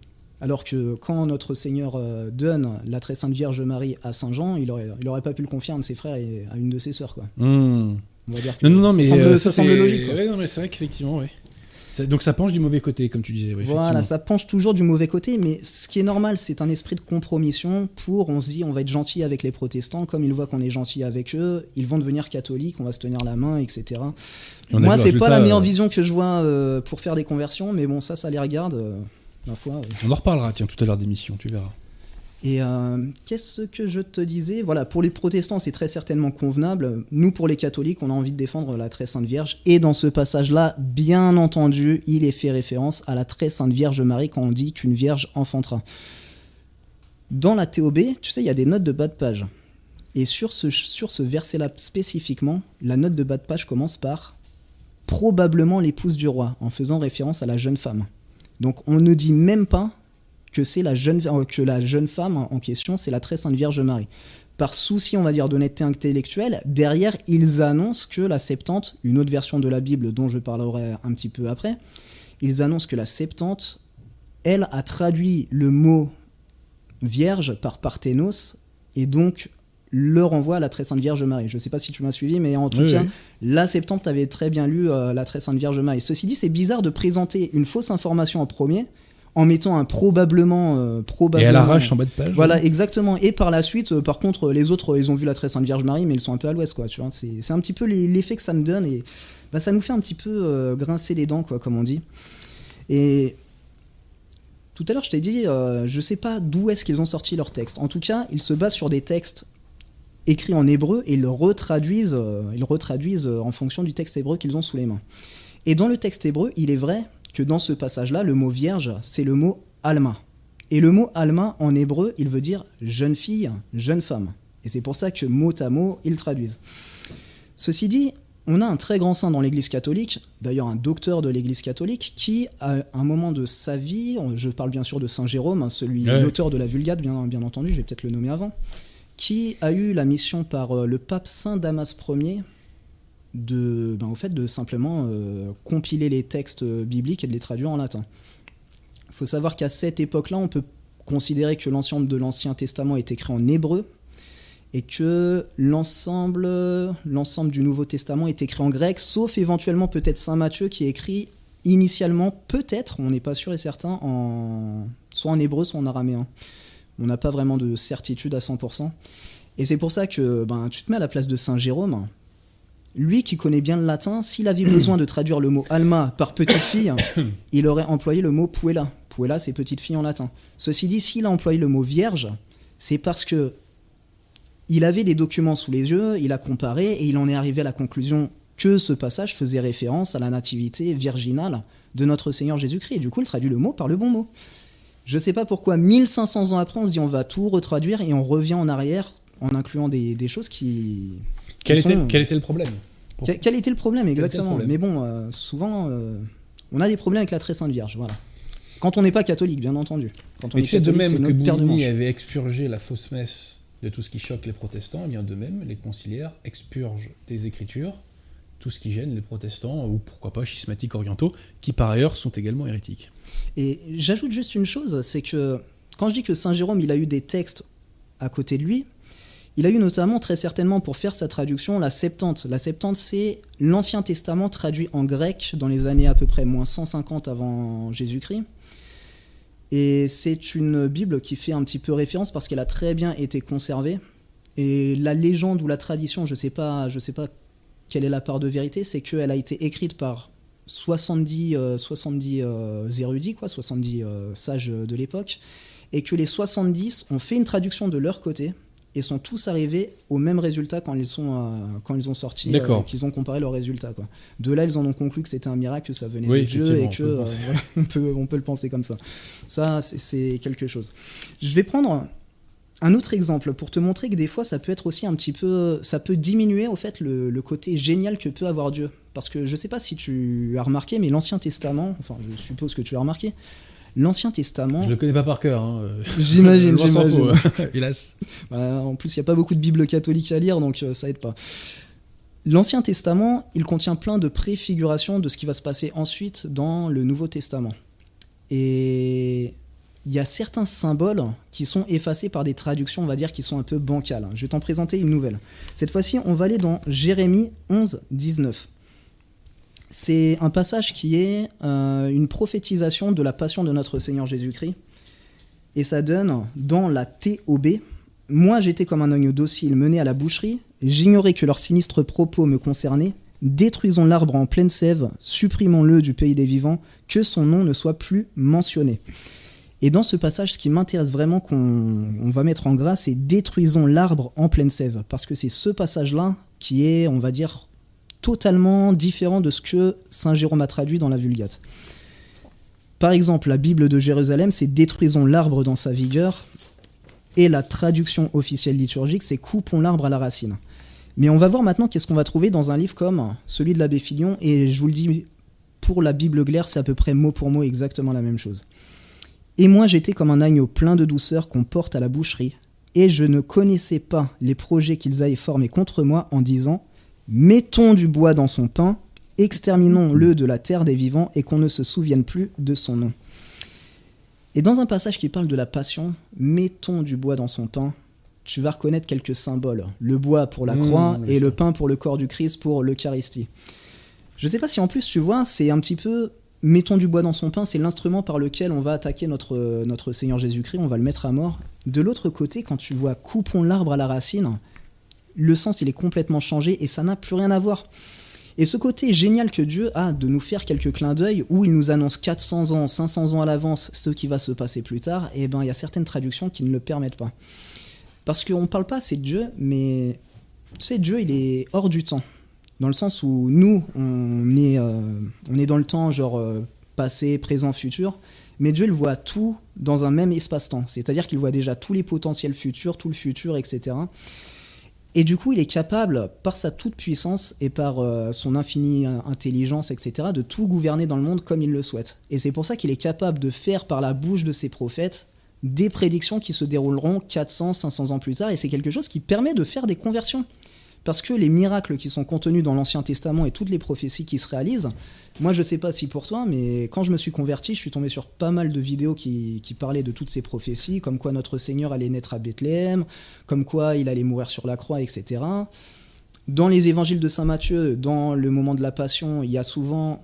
Alors que quand notre Seigneur euh, donne la très sainte Vierge Marie à Saint Jean, il aurait, il aurait pas pu le confier à un de ses frères et à une de ses sœurs, quoi. Hmm. On va dire que Non, non, non, ça mais semble, euh, ça semble logique. Ouais, non, mais c'est vrai qu'effectivement, ouais. Donc ça penche du mauvais côté, comme tu disais. Voilà, ça penche toujours du mauvais côté, mais ce qui est normal, c'est un esprit de compromission pour, on se dit, on va être gentil avec les protestants, comme ils voient qu'on est gentil avec eux, ils vont devenir catholiques, on va se tenir la main, etc. Et Moi, c'est pas la meilleure euh, vision que je vois euh, pour faire des conversions, mais bon, ça, ça les regarde, euh, ma foi. On en reparlera, tiens, tout à l'heure d'émission, tu verras. Et euh, qu'est-ce que je te disais? Voilà, pour les protestants, c'est très certainement convenable. Nous, pour les catholiques, on a envie de défendre la très sainte Vierge. Et dans ce passage-là, bien entendu, il est fait référence à la très sainte Vierge Marie quand on dit qu'une Vierge enfantera. Dans la TOB, tu sais, il y a des notes de bas de page. Et sur ce, sur ce verset-là spécifiquement, la note de bas de page commence par probablement l'épouse du roi, en faisant référence à la jeune femme. Donc on ne dit même pas que c'est la jeune euh, que la jeune femme en question, c'est la très sainte Vierge Marie. Par souci, on va dire, d'honnêteté intellectuelle, derrière, ils annoncent que la Septante, une autre version de la Bible dont je parlerai un petit peu après, ils annoncent que la Septante, elle, a traduit le mot vierge par parthénos et donc le renvoie à la très sainte Vierge Marie. Je ne sais pas si tu m'as suivi, mais en tout Oui, cas, oui. la Septante avait très bien lu euh, la très sainte Vierge Marie. Ceci dit, c'est bizarre de présenter une fausse information en premier en mettant un probablement. euh, Et probablement à l'arrache en bas de page. voilà, exactement. Et par la suite, euh, par contre, les autres, ils ont vu la très sainte Vierge Marie, mais ils sont un peu à l'ouest, quoi. Tu vois, c'est c'est un petit peu l'effet que ça me donne et bah, ça nous fait un petit peu euh, grincer les dents, quoi, comme on dit. Et tout à l'heure, je t'ai dit, euh, je sais pas d'où est-ce qu'ils ont sorti leurs textes. En tout cas, ils se basent sur des textes écrits en hébreu et ils le retraduisent, ils le retraduisent en fonction du texte hébreu qu'ils ont sous les mains. Et dans le texte hébreu, il est vrai que dans ce passage-là, le mot vierge, c'est le mot alma. Et le mot alma en hébreu, il veut dire jeune fille, jeune femme. Et c'est pour ça que mot à mot, ils traduisent. Ceci dit, on a un très grand saint dans l'Église catholique, d'ailleurs un docteur de l'Église catholique, qui, à un moment de sa vie, je parle bien sûr de Saint Jérôme, hein, celui Ouais. l'auteur de la Vulgate, bien, bien entendu, je vais peut-être le nommer avant, qui a eu la mission par euh, le pape Saint Damas Ier de, ben, au fait, de simplement euh, compiler les textes bibliques et de les traduire en latin. Il faut savoir qu'à cette époque-là, on peut considérer que l'ensemble de l'Ancien Testament est écrit en hébreu et que l'ensemble, l'ensemble du Nouveau Testament est écrit en grec, sauf éventuellement peut-être Saint Matthieu qui écrit initialement, peut-être, on n'est pas sûr et certain, en, soit en hébreu, soit en araméen. On n'a pas vraiment de certitude à 100%. Et c'est pour ça que ben, tu te mets à la place de Saint Jérôme. Lui qui connaît bien le latin, s'il avait besoin de traduire le mot alma par petite fille, il aurait employé le mot puella. Puella, c'est petite fille en latin. Ceci dit, s'il a employé le mot vierge, c'est parce que il avait des documents sous les yeux, il a comparé et il en est arrivé à la conclusion que ce passage faisait référence à la nativité virginale de notre Seigneur Jésus-Christ. Et du coup, il traduit le mot par le bon mot. Je ne sais pas pourquoi, 1500 ans après, on se dit on va tout retraduire et on revient en arrière en incluant des, choses qui. Quel, était, quel, était, le problème quel, était le problème, exactement. Mais bon, euh, souvent, euh, on a des problèmes avec la très sainte Vierge. Voilà. Quand on n'est pas catholique, bien entendu. Quand on Mais tu sais de même que Bourgogne avait expurgé la fausse messe de tout ce qui choque les protestants, et bien de même, les conciliaires expurgent des écritures tout ce qui gêne les protestants, ou pourquoi pas schismatiques orientaux, qui par ailleurs sont également hérétiques. Et j'ajoute juste une chose, c'est que quand je dis que Saint Jérôme, il a eu des textes à côté de lui, il a eu notamment très certainement pour faire sa traduction la Septante. La Septante, c'est l'Ancien Testament traduit en grec dans les années à peu près moins 150 avant Jésus-Christ. Et c'est une Bible qui fait un petit peu référence parce qu'elle a très bien été conservée. Et la légende ou la tradition, je ne sais, pas, je sais pas quelle est la part de vérité, c'est qu'elle a été écrite par 70, 70 euh, euh, érudits, quoi, 70 euh, sages de l'époque, et que les 70 ont fait une traduction de leur côté, et sont tous arrivés au même résultat quand ils, sont, euh, quand ils ont sorti, euh, qu'ils ont comparé leurs résultats. Quoi. De là, ils en ont conclu que c'était un miracle, que ça venait de Dieu et que euh, on, peut, on peut le penser comme ça. Ça, c'est quelque chose. Je vais prendre un autre exemple pour te montrer que des fois, ça peut être aussi un petit peu, ça peut diminuer au fait le, le côté génial que peut avoir Dieu. Parce que je sais pas si tu as remarqué, mais l'Ancien Testament, enfin, je suppose que tu as remarqué, L'Ancien Testament. Je le connais pas par cœur. Hein. J'imagine, j'imagine. Hélas. Bah, en plus, il n'y a pas beaucoup de Bibles catholiques à lire, donc euh, ça aide pas. L'Ancien Testament, il contient plein de préfigurations de ce qui va se passer ensuite dans le Nouveau Testament. Et il y a certains symboles qui sont effacés par des traductions, on va dire, qui sont un peu bancales. Je vais t'en présenter une nouvelle. Cette fois-ci, on va aller dans Jérémie 11, 19 c'est un passage qui est euh, une prophétisation de la passion de notre Seigneur Jésus-Christ. Et ça donne dans la TOB Moi j'étais comme un agneau docile mené à la boucherie, j'ignorais que leurs sinistres propos me concernaient. Détruisons l'arbre en pleine sève, supprimons-le du pays des vivants, que son nom ne soit plus mentionné. Et dans ce passage, ce qui m'intéresse vraiment qu'on va mettre en grâce, c'est détruisons l'arbre en pleine sève, parce que c'est ce passage-là qui est, on va dire, totalement différent de ce que Saint Jérôme a traduit dans la Vulgate. Par exemple, la Bible de Jérusalem, c'est détruisons l'arbre dans sa vigueur, et la traduction officielle liturgique, c'est coupons l'arbre à la racine. Mais on va voir maintenant qu'est-ce qu'on va trouver dans un livre comme celui de l'abbé Filion, et je vous le dis, pour la Bible Glaire, c'est à peu près mot pour mot exactement la même chose. Et moi j'étais comme un agneau plein de douceur qu'on porte à la boucherie, et je ne connaissais pas les projets qu'ils avaient formés contre moi en disant Mettons du bois dans son pain, exterminons-le de la terre des vivants et qu'on ne se souvienne plus de son nom. Et dans un passage qui parle de la passion, mettons du bois dans son pain, tu vas reconnaître quelques symboles. Le bois pour la mmh, croix et le pain pour le corps du Christ pour l'Eucharistie. Je ne sais pas si en plus tu vois, c'est un petit peu mettons du bois dans son pain, c'est l'instrument par lequel on va attaquer notre, notre Seigneur Jésus-Christ, on va le mettre à mort. De l'autre côté, quand tu vois coupons l'arbre à la racine, le sens il est complètement changé et ça n'a plus rien à voir. Et ce côté génial que Dieu a de nous faire quelques clins d'œil où il nous annonce 400 ans, 500 ans à l'avance ce qui va se passer plus tard, et eh ben il y a certaines traductions qui ne le permettent pas. Parce qu'on ne parle pas de Dieu, mais sais, Dieu il est hors du temps. Dans le sens où nous, on est, euh, on est dans le temps, genre euh, passé, présent, futur. Mais Dieu, il voit tout dans un même espace-temps. C'est-à-dire qu'il voit déjà tous les potentiels futurs, tout le futur, etc. Et du coup, il est capable, par sa toute puissance et par euh, son infinie intelligence, etc., de tout gouverner dans le monde comme il le souhaite. Et c'est pour ça qu'il est capable de faire par la bouche de ses prophètes des prédictions qui se dérouleront 400, 500 ans plus tard, et c'est quelque chose qui permet de faire des conversions. Parce que les miracles qui sont contenus dans l'Ancien Testament et toutes les prophéties qui se réalisent, moi je sais pas si pour toi, mais quand je me suis converti, je suis tombé sur pas mal de vidéos qui, qui parlaient de toutes ces prophéties, comme quoi notre Seigneur allait naître à Bethléem, comme quoi il allait mourir sur la croix, etc. Dans les évangiles de Saint Matthieu, dans le moment de la Passion, il y a souvent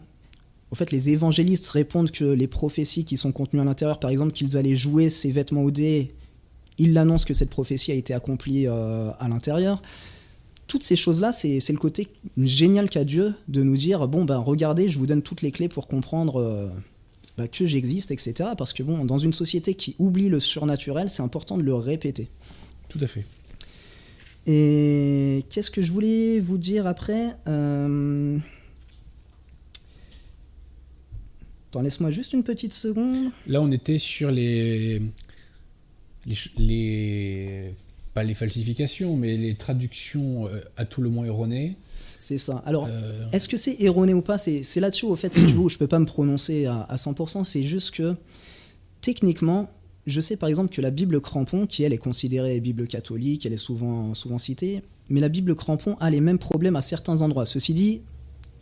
au fait, les évangélistes répondent que les prophéties qui sont contenues à l'intérieur, par exemple, qu'ils allaient jouer ces vêtements au dé, ils l'annoncent que cette prophétie a été accomplie euh, à l'intérieur. Toutes ces choses-là, c'est le côté génial qu'a Dieu de nous dire bon, ben regardez, je vous donne toutes les clés pour comprendre euh, bah, que j'existe, etc. Parce que bon, dans une société qui oublie le surnaturel, c'est important de le répéter. Tout à fait. Et qu'est-ce que je voulais vous dire après euh, Attends, laisse-moi juste une petite seconde. Là, on était sur les, les, les- pas les falsifications, mais les traductions euh, à tout le moins erronées. C'est ça. Alors, Euh, Est-ce que c'est erroné ou pas? C'est là-dessus, au fait, si tu veux, où je peux pas me prononcer à, à 100%. C'est juste que, techniquement, je sais par exemple que la Bible Crampon, qui elle est considérée Bible catholique, elle est souvent, souvent citée, mais la Bible Crampon a les mêmes problèmes à certains endroits. Ceci dit,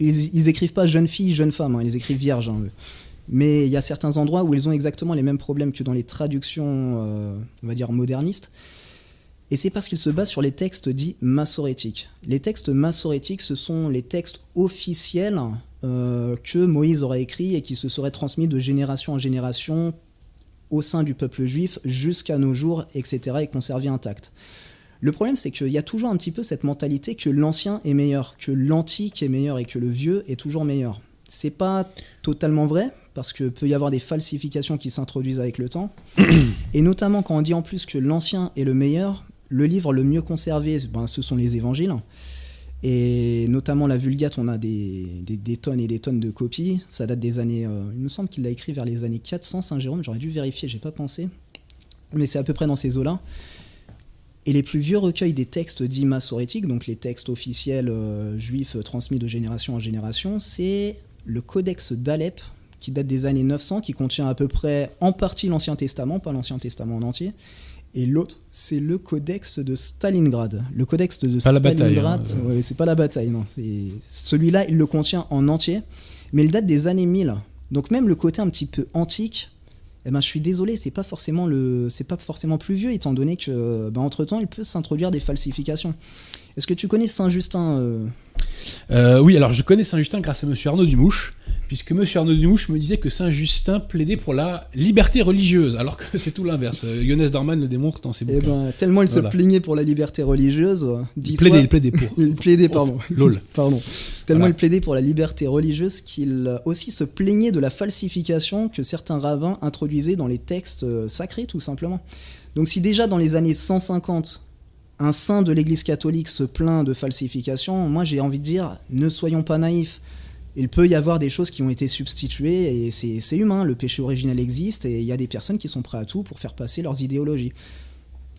ils, ils écrivent pas jeune fille, jeune femme, hein, ils écrivent vierge. hein. Mais il y a certains endroits où ils ont exactement les mêmes problèmes que dans les traductions, euh, on va dire, modernistes. Et c'est parce qu'ils se basent sur les textes dits massorétiques. Les textes massorétiques, ce sont les textes officiels euh, que Moïse aurait écrits et qui se seraient transmis de génération en génération au sein du peuple juif jusqu'à nos jours, etc., et conservés intacts. Le problème, c'est qu'il y a toujours un petit peu cette mentalité que l'ancien est meilleur, que l'antique est meilleur et que le vieux est toujours meilleur. C'est pas totalement vrai, parce que peut y avoir des falsifications qui s'introduisent avec le temps. Et notamment quand on dit en plus que l'ancien est le meilleur, le livre le mieux conservé, ben, ce sont les évangiles. Et notamment la Vulgate, on a des, des- tonnes et des tonnes de copies. Ça date des années. euh, il me semble qu'il l'a écrit vers les années 400, Saint-Jérôme. J'aurais dû vérifier, j'ai pas pensé. Mais c'est à peu près dans ces eaux-là. Et les plus vieux recueils des textes dits massorétiques, donc les textes officiels euh, juifs euh, transmis de génération en génération, c'est le Codex d'Alep, qui date des années 900, qui contient à peu près en partie l'Ancien Testament, pas l'Ancien Testament en entier. Et l'autre, c'est le Codex de Stalingrad. Le Codex de Pas Stalingrad, hein, ouais, c'est pas la bataille, non. c'est- Celui-là, il le contient en entier, mais il date des années 1000. Donc même le côté un petit peu antique, eh ben, je suis désolé, c'est pas forcément le, c'est pas forcément plus vieux, étant donné que, ben, entre temps, il peut s'introduire des falsifications. Est-ce que tu connais Saint Justin euh, Euh, oui, alors je connais Saint-Justin grâce à Monsieur Arnaud Dumouche, puisque Monsieur Arnaud Dumouche me disait que Saint-Justin plaidait pour la liberté religieuse, alors que c'est tout l'inverse. Euh, Jonas Dorman le démontre dans ses Eh bouquins. ben, tellement il Voilà. se plaignait pour la liberté religieuse. il plaidait, il plaidait pour. Il plaidait, pardon. Lol. Pardon. Tellement Voilà. il plaidait pour la liberté religieuse qu'il euh, aussi se plaignait de la falsification que certains rabbins introduisaient dans les textes euh, sacrés, tout simplement. Donc si déjà dans les années 150, un saint de l'Église catholique se plaint de falsification, moi j'ai envie de dire, ne soyons pas naïfs. Il peut y avoir des choses qui ont été substituées et c'est humain, le péché originel existe et il y a des personnes qui sont prêtes à tout pour faire passer leurs idéologies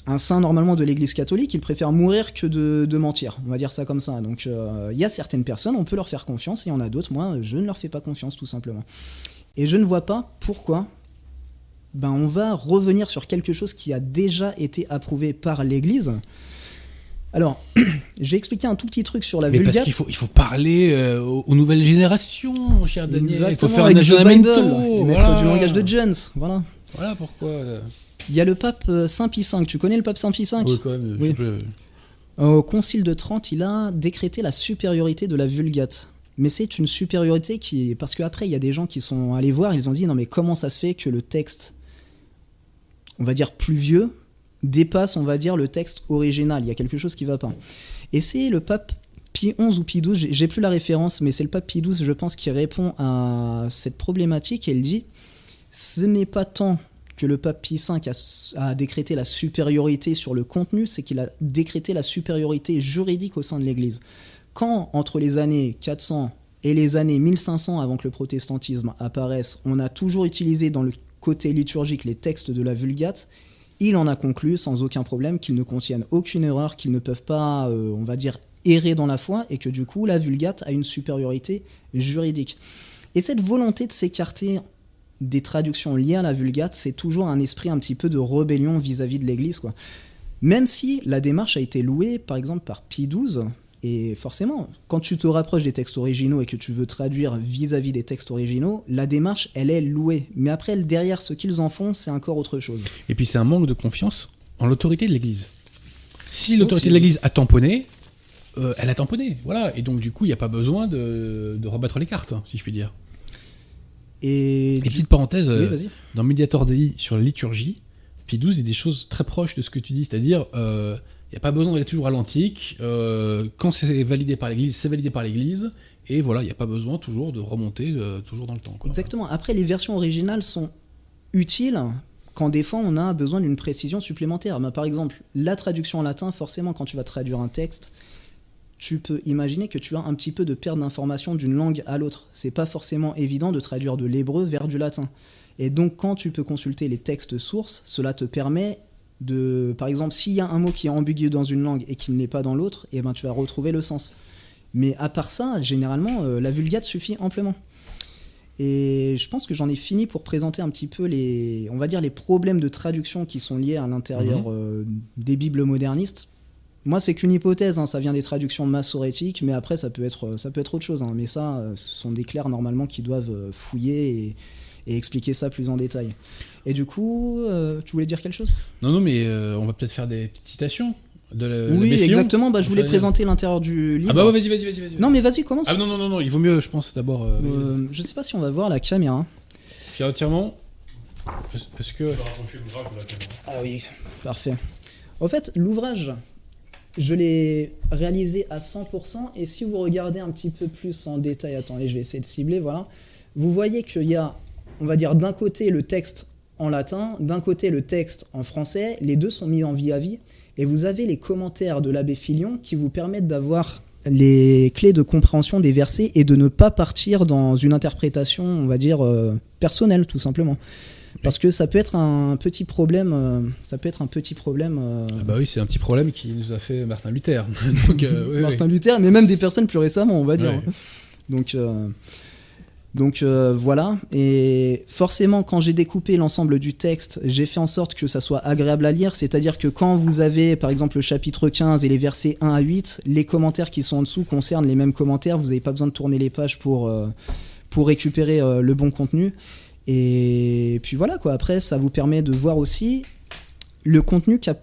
un saint normalement de l'Église catholique, il préfère mourir que de, de mentir. On va dire ça comme ça. Donc euh, il y a certaines personnes, on peut leur faire confiance, et il y en a d'autres, moi, je ne leur fais pas confiance tout simplement. Et je ne vois pas pourquoi. Ben, on va revenir sur quelque chose qui a déjà été approuvé par l'Église. Alors, je vais expliquer un tout petit truc sur la Mais parce Vulgate. qu'il faut, il faut parler euh, aux, aux nouvelles générations, mon cher Daniel. Il faut Exactement, faire un avec The Bible, voilà. du langage de Jones. Voilà. Voilà pourquoi. euh, Il y a le pape euh, Saint Pie V. Tu connais le pape Saint Pie V? Ouais, quand même, Oui. Au Concile de Trente, il a décrété la supériorité de la Vulgate. Mais c'est une supériorité qui est... Parce qu'après, il y a des gens qui sont allés voir, ils ont dit, non mais comment ça se fait que le texte, on va dire plus vieux, dépasse, on va dire, le texte original Il y a quelque chose qui va pas. Et c'est le pape Pie XI ou Pie XII, j'ai- plus la référence, mais c'est le pape Pie XII, je pense, qui répond à cette problématique il dit, ce n'est pas tant que le pape Pie V a, a décrété la supériorité sur le contenu, c'est qu'il a décrété la supériorité juridique au sein de l'Église. Quand, entre les années 400 et les années 1500, avant que le protestantisme apparaisse, on a toujours utilisé dans le côté liturgique les textes de la Vulgate, il en a conclu sans aucun problème qu'ils ne contiennent aucune erreur, qu'ils ne peuvent pas, euh, on va dire, errer dans la foi, et que du coup, la Vulgate a une supériorité juridique. Et cette volonté de s'écarter des traductions liées à la Vulgate, c'est toujours un esprit un petit peu de rébellion vis-à-vis de l'Église. quoi. Même si la démarche a été louée, par exemple, par Pie XII, et forcément, quand tu te rapproches des textes originaux et que tu veux traduire vis-à-vis des textes originaux, la démarche, elle est louée. Mais après, derrière ce qu'ils en font, c'est encore autre chose. Et puis c'est un manque de confiance en l'autorité de l'Église. Si l'autorité de l'Église a tamponné, euh, elle a tamponné, voilà. Et donc du coup, il n'y a pas besoin de, de rebattre les cartes, hein, si je puis dire. Et, Et du- petite parenthèse, Oui, euh, dans Mediator Dei sur la liturgie, Pie XII dit des choses très proches de ce que tu dis, c'est-à-dire euh, n'y a pas besoin d'aller toujours à l'antique. euh, quand c'est validé par l'Église, c'est validé par l'Église. Et voilà, il n'y a pas besoin toujours de remonter euh, toujours dans le temps. Exactement. Après, les versions originales sont utiles quand des fois on a besoin d'une précision supplémentaire. Bah, par exemple, la traduction en latin, forcément, quand tu vas traduire un texte, tu peux imaginer que tu as un petit peu de perte d'information d'une langue à l'autre. C'est pas forcément évident de traduire de l'hébreu vers du latin. Et donc, quand tu peux consulter les textes sources, cela te permet de, par exemple, s'il y a un mot qui est ambigu dans une langue et qui ne l'est pas dans l'autre, et ben tu vas retrouver le sens. Mais à part ça, généralement, euh, la vulgate suffit amplement. Et je pense que j'en ai fini pour présenter un petit peu les, on va dire les problèmes de traduction qui sont liés à l'intérieur euh, des bibles modernistes. Moi, c'est qu'une hypothèse, hein, ça vient des traductions massorétiques, mais après, ça peut être, ça peut être autre chose. hein. Mais ça, euh, ce sont des clercs normalement qui doivent fouiller et, et expliquer ça plus en détail. Et du coup, euh, tu voulais dire quelque chose? Non, non, mais euh, on va peut-être faire des petites citations de la, Oui, exactement. Bah, je voulais présenter l'intérieur du livre. Ah bah ouais, vas-y, vas-y, vas-y. vas-y. non, mais vas-y, commence. Ah non, non, non, non, il vaut mieux, je pense, d'abord. Euh. Euh, je sais pas si on va voir la caméra. Pierre Tirement, est-ce que. Ah oui, parfait. En fait, l'ouvrage, je l'ai réalisé à 100%, et si vous regardez un petit peu plus en détail, attendez, je vais essayer de cibler, voilà, vous voyez qu'il y a, on va dire, d'un côté le texte en latin, d'un côté le texte en français, les deux sont mis en vie à vie, et vous avez les commentaires de l'abbé Filion qui vous permettent d'avoir les clés de compréhension des versets et de ne pas partir dans une interprétation, on va dire, euh, personnelle, tout simplement. Parce que ça peut être un petit problème, euh, ça peut être un petit problème. euh, Ah bah oui, c'est un petit problème qui nous a fait Martin Luther. Donc, oui, oui. Martin Luther, mais même des personnes plus récemment, on va dire. Ouais. Donc, donc euh, voilà. Et forcément, quand j'ai découpé l'ensemble du texte, j'ai fait en sorte que ça soit agréable à lire. C'est-à-dire que quand vous avez, par exemple, le chapitre 15 et les versets 1 à 8, les commentaires qui sont en dessous concernent les mêmes commentaires. Vous n'avez pas besoin de tourner les pages pour, euh, pour récupérer euh, le bon contenu. Et puis voilà, quoi. Après, ça vous permet de voir aussi le contenu qu'a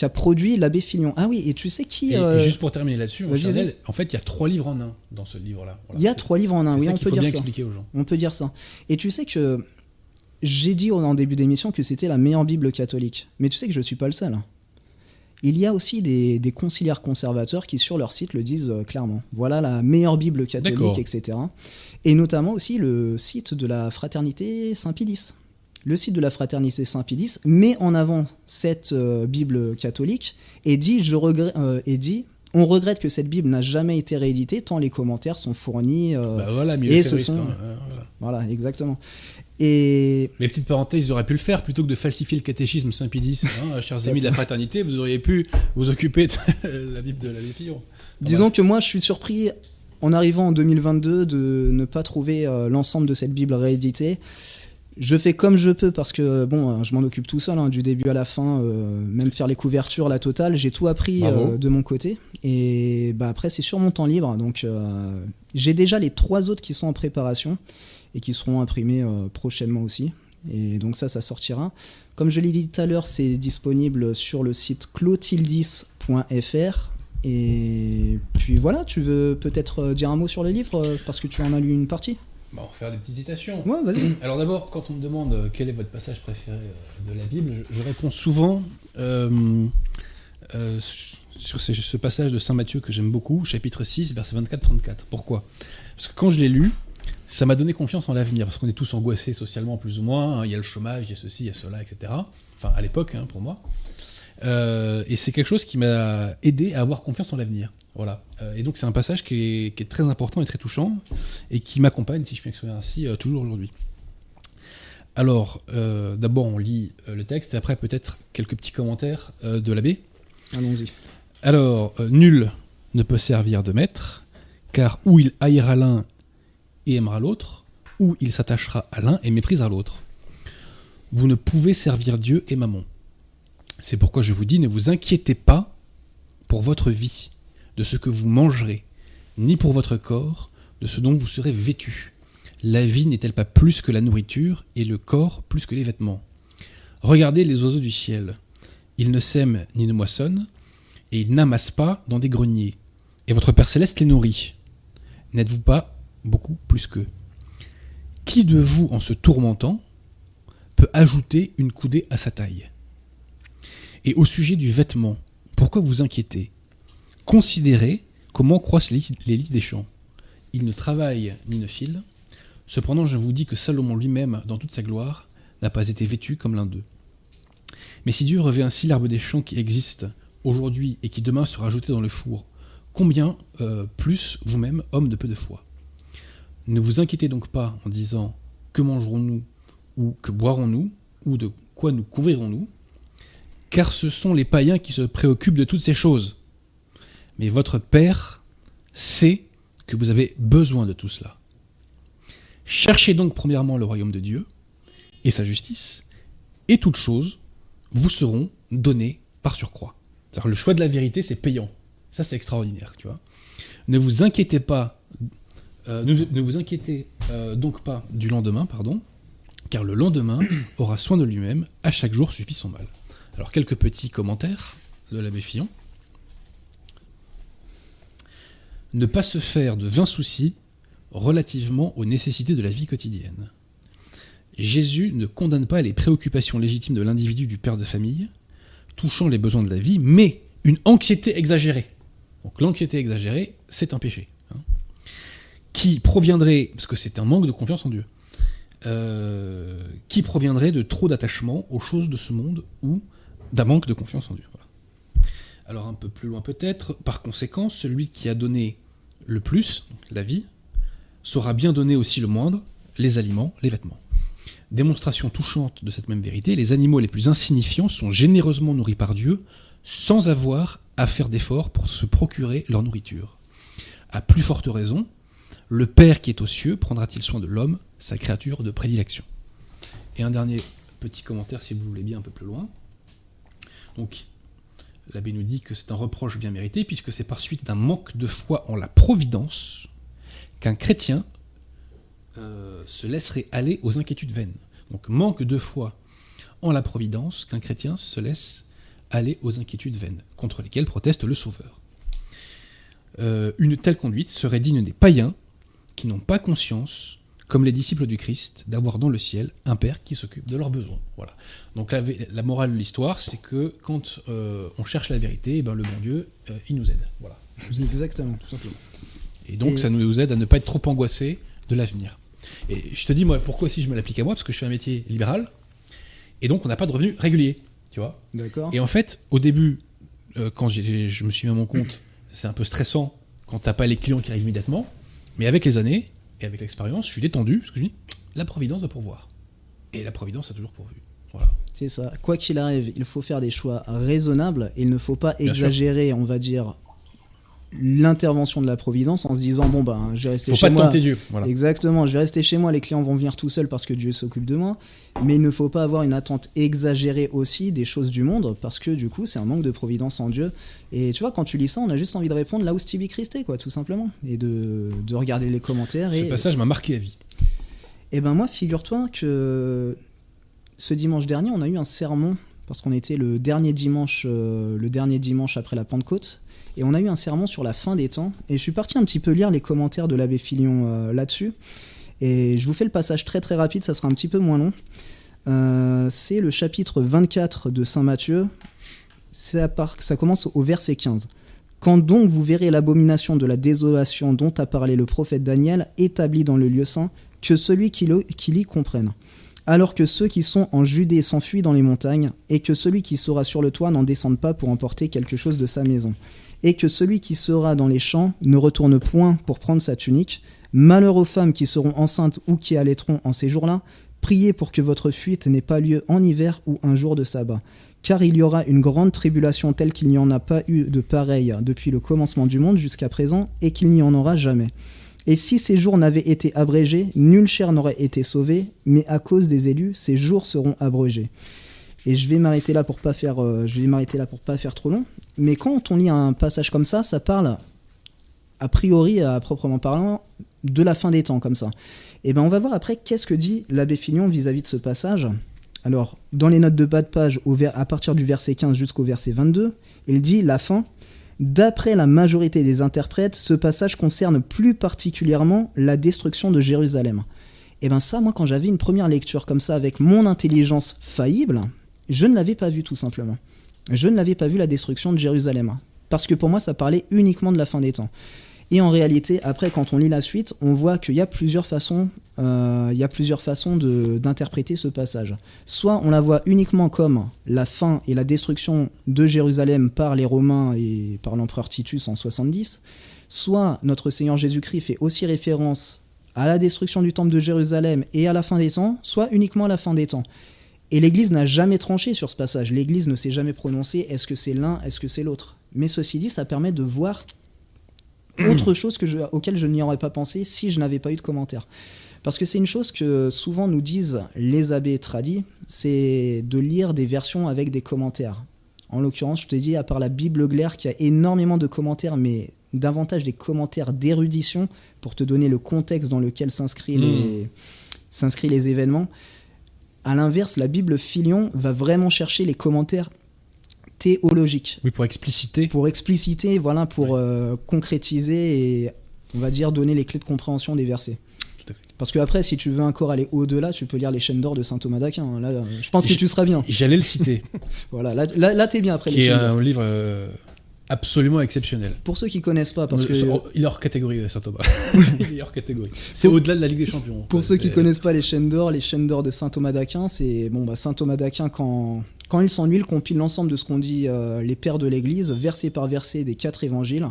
qu'a produit l'abbé Filion. Ah oui, et tu sais qui Et, euh, et juste pour terminer là-dessus, en fait, il y a trois livres en un dans ce livre-là. Voilà. Il y a trois livres en un, oui, on peut faut dire bien ça. expliquer aux gens. On peut dire ça. Et tu sais que j'ai dit en début d'émission que c'était la meilleure Bible catholique. Mais tu sais que je ne suis pas le seul. hein. Il y a aussi des, des conciliaires conservateurs qui, sur leur site, le disent euh, clairement. Voilà la meilleure Bible catholique, etc. Et notamment aussi le site de la Fraternité Saint-Pie-X. Le site de la Fraternité Saint-Pie-X met en avant cette euh, Bible catholique et dit, je regrette, euh, et dit on regrette que cette Bible n'a jamais été rééditée tant les commentaires sont fournis. euh, Bah voilà, et ce sont- hein, voilà. voilà, exactement. Et Mais petite parenthèse, ils auraient pu le faire plutôt que de falsifier le catéchisme Saint-Pédis. Hein, chers amis de la fraternité, vous auriez pu vous occuper de la Bible de la Fillon. disons que moi, je suis surpris en arrivant en 2022 de ne pas trouver euh, l'ensemble de cette Bible rééditée. Je fais comme je peux parce que bon, euh, je m'en occupe tout seul, hein, du début à la fin, euh, même faire les couvertures, la totale, j'ai tout appris euh, de mon côté. Et bah, après, c'est sur mon temps libre, donc euh, j'ai déjà les trois autres qui sont en préparation et qui seront imprimés prochainement aussi. Et donc ça, ça sortira. Comme je l'ai dit tout à l'heure, c'est disponible sur le site clotildis.fr. Et puis voilà, tu veux peut-être dire un mot sur le livre parce que tu en as lu une partie? Bon, on va faire des petites citations. Ouais, vas-y. Alors d'abord, quand on me demande euh, quel est votre passage préféré euh, de la Bible, je, je réponds souvent euh, euh, sur ce, ce passage de Saint Matthieu que j'aime beaucoup, chapitre 6, verset 24-34. Pourquoi? Parce que quand je l'ai lu, ça m'a donné confiance en l'avenir, parce qu'on est tous angoissés socialement plus ou moins, hein, il y a le chômage, il y a ceci, il y a cela, etc. Enfin, à l'époque, hein, pour moi. Euh, et c'est quelque chose qui m'a aidé à avoir confiance en l'avenir. Voilà. Euh, et donc c'est un passage qui est, qui est très important et très touchant, et qui m'accompagne, si je puis m'exprimer ainsi, euh, toujours aujourd'hui. Alors, euh, d'abord on lit le texte, et après peut-être quelques petits commentaires euh, de l'abbé. Allons-y. Alors, euh, nul ne peut servir de maître, car ou il haïra l'un et aimera l'autre, ou il s'attachera à l'un et méprisera l'autre. Vous ne pouvez servir Dieu et Mammon. C'est pourquoi je vous dis, ne vous inquiétez pas pour votre vie, de ce que vous mangerez, ni pour votre corps, de ce dont vous serez vêtu. La vie n'est-elle pas plus que la nourriture, et le corps plus que les vêtements? Regardez les oiseaux du ciel. Ils ne sèment ni ne moissonnent, et ils n'amassent pas dans des greniers. Et votre Père céleste les nourrit. N'êtes-vous pas beaucoup plus qu'eux? Qui de vous, en se tourmentant, peut ajouter une coudée à sa taille? Et au sujet du vêtement, pourquoi vous inquiétez? Considérez comment croissent les lits des champs. Ils ne travaillent ni ne filent. Cependant, je vous dis que Salomon lui-même, dans toute sa gloire, n'a pas été vêtu comme l'un d'eux. Mais si Dieu revêt ainsi l'arbre des champs qui existe aujourd'hui et qui demain sera jeté dans le four, combien euh, plus vous-même, homme de peu de foi? Ne vous inquiétez donc pas en disant que mangerons-nous? ou que boirons-nous? ou de quoi nous couvrirons-nous? car ce sont les païens qui se préoccupent de toutes ces choses. Mais votre Père sait que vous avez besoin de tout cela. Cherchez donc premièrement le royaume de Dieu et sa justice, et toutes choses vous seront données par surcroît. le choix de la vérité, c'est payant. Ça, c'est extraordinaire, tu. Ne vous inquiétez pas, euh, ne, vous inquiétez euh, donc pas du lendemain, pardon, car le lendemain aura soin de lui-même, à chaque jour suffit son mal. Alors quelques petits commentaires de l'abbé Fillon. Ne pas se faire de vains soucis relativement aux nécessités de la vie quotidienne. Jésus ne condamne pas les préoccupations légitimes de l'individu du père de famille, touchant les besoins de la vie, mais une anxiété exagérée. Donc l'anxiété exagérée, c'est un péché. Hein, qui proviendrait, parce que c'est un manque de confiance en Dieu, euh, qui proviendrait de trop d'attachement aux choses de ce monde ou d'un manque de confiance en Dieu. Alors un peu plus loin peut-être, par conséquent, celui qui a donné le plus, la vie, saura bien donner aussi le moindre, les aliments, les vêtements. Démonstration touchante de cette même vérité, les animaux les plus insignifiants sont généreusement nourris par Dieu sans avoir à faire d'efforts pour se procurer leur nourriture. À plus forte raison, le Père qui est aux cieux prendra-t-il soin de l'homme, sa créature de prédilection? Et un dernier petit commentaire, si vous voulez bien, un peu plus loin. Donc, l'abbé nous dit que c'est un reproche bien mérité, puisque c'est par suite d'un manque de foi en la providence qu'un chrétien euh, se laisserait aller aux inquiétudes vaines. Donc, manque de foi en la providence qu'un chrétien se laisse aller aux inquiétudes vaines, contre lesquelles proteste le Sauveur. Euh, une telle conduite serait digne des païens qui n'ont pas conscience comme les disciples du Christ, d'avoir dans le ciel un Père qui s'occupe de leurs besoins. Voilà. Donc la, morale de l'histoire, c'est que quand euh, on cherche la vérité, eh ben, le bon Dieu, euh, il nous aide. Voilà. Exactement. Tout simplement. Et donc ça nous aide à ne pas être trop angoissé de l'avenir. Et je te dis, moi, pourquoi si je me l'applique à moi? Parce que je fais un métier libéral, et donc on n'a pas de revenus réguliers, tu vois? D'accord. Et en fait, au début, euh, quand je me suis mis à mon compte, c'est un peu stressant quand t'as pas les clients qui arrivent immédiatement, mais avec les années, et avec l'expérience, je suis détendu, parce que je dis, la Providence va pourvoir. Et la Providence a toujours pourvu. Voilà. C'est ça. Quoi qu'il arrive, il faut faire des choix raisonnables et il ne faut pas exagérer, on va dire, l'intervention de la providence en se disant bon ben je vais rester chez moi. Dieu. Exactement, je vais rester chez moi, les clients vont venir tout seuls parce que Dieu s'occupe de moi. Mais il ne faut pas avoir une attente exagérée aussi des choses du monde parce que du coup c'est un manque de providence en Dieu. Et tu vois quand tu lis ça, on a juste envie de répondre là où Stevie Christ est quoi, tout simplement, et de, de regarder les commentaires. Ce passage m'a marqué à vie. Et eh ben moi, figure-toi que ce dimanche dernier, on a eu un sermon parce qu'on était le dernier dimanche, euh, le dernier dimanche après la Pentecôte. Et on a eu un sermon sur la fin des temps. Et je suis parti un petit peu lire les commentaires de l'abbé Filion euh, là-dessus. Et je vous fais le passage très très rapide, ça sera un petit peu moins long. Euh, c'est le chapitre 24 de Saint Matthieu. Ça, commence au verset 15. Quand donc vous verrez l'abomination de la désolation dont a parlé le prophète Daniel établie dans le lieu saint, que celui qui, qui l'y comprenne. Alors que ceux qui sont en Judée s'enfuient dans les montagnes, et que celui qui sera sur le toit n'en descende pas pour emporter quelque chose de sa maison et que celui qui sera dans les champs ne retourne point pour prendre sa tunique. Malheur aux femmes qui seront enceintes ou qui allaiteront en ces jours-là. Priez pour que votre fuite n'ait pas lieu en hiver ou un jour de sabbat. Car il y aura une grande tribulation telle qu'il n'y en a pas eu de pareille depuis le commencement du monde jusqu'à présent et qu'il n'y en aura jamais. Et si ces jours n'avaient été abrégés, nulle chair n'aurait été sauvée, mais à cause des élus, ces jours seront abrégés. Et je vais m'arrêter là pour pas faire, euh, je vais m'arrêter là pour pas faire trop long. Mais quand on lit un passage comme ça, ça parle a priori, à proprement parlant, de la fin des temps comme ça. Et ben on va voir après qu'est-ce que dit l'abbé Fignon vis-à-vis de ce passage. Alors, dans les notes de bas de page, au à partir du verset 15 jusqu'au verset 22, il dit la fin. D'après la majorité des interprètes, ce passage concerne plus particulièrement la destruction de Jérusalem. Et ben ça, moi, quand j'avais une première lecture comme ça avec mon intelligence faillible, je ne l'avais pas vu tout simplement. Je ne l'avais pas vu la destruction de Jérusalem. Parce que pour moi, ça parlait uniquement de la fin des temps. Et en réalité, après, quand on lit la suite, on voit qu'il y a plusieurs façons, euh, il y a plusieurs façons d'interpréter ce passage. Soit on la voit uniquement comme la fin et la destruction de Jérusalem par les Romains et par l'empereur Titus en 70, soit notre Seigneur Jésus-Christ fait aussi référence à la destruction du temple de Jérusalem et à la fin des temps, soit uniquement à la fin des temps. Et l'Église n'a jamais tranché sur ce passage. L'Église ne s'est jamais prononcée est-ce que c'est l'un, est-ce que c'est l'autre? Mais ceci dit, ça permet de voir autre chose que je, auquel je n'y aurais pas pensé si je n'avais pas eu de commentaires. Parce que c'est une chose que souvent nous disent les abbés tradis, c'est de lire des versions avec des commentaires. En l'occurrence, je te dis, à part la Bible Glaire qui a énormément de commentaires, mais davantage des commentaires d'érudition pour te donner le contexte dans lequel Mm. les, s'inscrit les événements. À l'inverse, la Bible Filion va vraiment chercher les commentaires théologiques Oui, pour expliciter. pour expliciter, voilà, pour euh, concrétiser et on va dire donner les clés de compréhension des versets. Parce que après, si tu veux encore aller au-delà, tu peux lire les chaînes d'or de saint Thomas d'Aquin. Là, je pense que tu seras bien. J'allais le citer, Voilà, là, là, là, t'es bien après les qui est chaînes d'or. un livre euh, absolument exceptionnel. Pour ceux qui connaissent pas, parce que Euh, Il est hors catégorie, Saint Thomas. Il est hors catégorie. C'est au-delà de la Ligue des Champions. Pour ceux qui connaissent pas les chaînes d'or, les chaînes d'or de saint Thomas d'Aquin, c'est bon bah saint Thomas d'Aquin quand quand il s'ennuie, il compile l'ensemble de ce qu'ont dit euh, les pères de l'Église, verset par verset des quatre évangiles.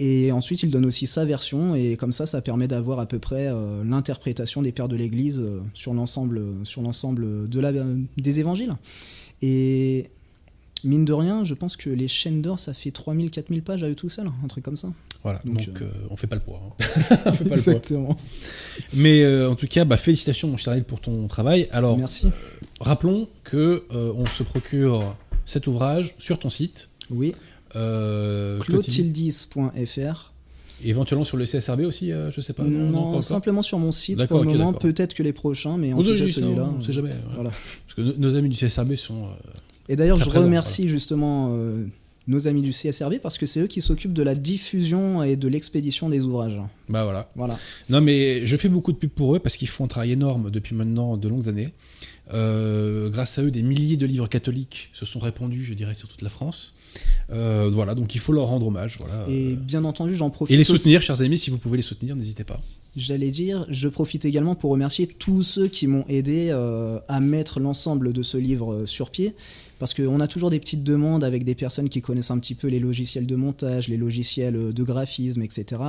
Et ensuite, il donne aussi sa version, et comme ça, ça permet d'avoir à peu près euh, l'interprétation des pères de l'Église euh, sur l'ensemble, sur l'ensemble de la, des évangiles. Et mine de rien, je pense que les chaînes d'or, ça fait 3000, 4000 pages à eux tout seuls, un truc comme ça. Voilà, Donc, donc, euh, euh, on fait pas le poids. hein. on fait pas le poids. Exactement. Mais euh, en tout cas, bah, félicitations, mon cher Daniel, pour ton travail. Alors, Merci. rappelons que on se procure cet ouvrage sur ton site. Oui, clotildis.fr. Éventuellement sur le CSRB aussi, je sais pas. Non, pas simplement sur mon site pour le moment. Peut-être que les prochains, mais en Oui, tout cas celui-là. on sait jamais. voilà. Parce que no- nos amis du CSRB sont. Et d'ailleurs, je présent, remercie justement euh, nos amis du CSRB parce que c'est eux qui s'occupent de la diffusion et de l'expédition des ouvrages. bah voilà. Voilà. Non, mais je fais beaucoup de pub pour eux parce qu'ils font un travail énorme depuis maintenant de longues années. Euh, grâce à eux, des milliers de livres catholiques se sont répandus, je dirais, sur toute la France. Euh, voilà, donc il faut leur rendre hommage. Voilà. Et bien entendu, j'en profite. et les aussi- soutenir, chers amis, si vous pouvez les soutenir, n'hésitez pas. J'allais dire, je profite également pour remercier tous ceux qui m'ont aidé euh, à mettre l'ensemble de ce livre sur pied. Parce qu'on a toujours des petites demandes avec des personnes qui connaissent un petit peu les logiciels de montage, les logiciels euh, de graphisme, etc.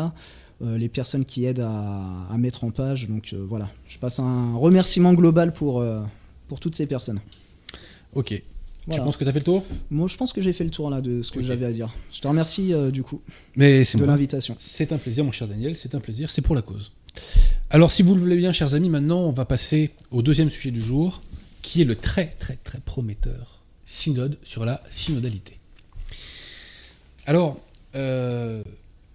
Euh, les personnes qui aident à, à mettre en page. Donc euh, voilà, je passe un remerciement global pour, euh, pour toutes ces personnes. Ok. Voilà. Tu penses que tu as fait le tour? Moi, je pense que j'ai fait le tour là de ce que j'avais à dire. Je te remercie du coup Mais de l'invitation. C'est un plaisir, mon cher Daniel, c'est un plaisir, c'est pour la cause. Alors, si vous le voulez bien, chers amis, maintenant, on va passer au deuxième sujet du jour, qui est le très, très, très prometteur synode sur la synodalité. Alors, euh,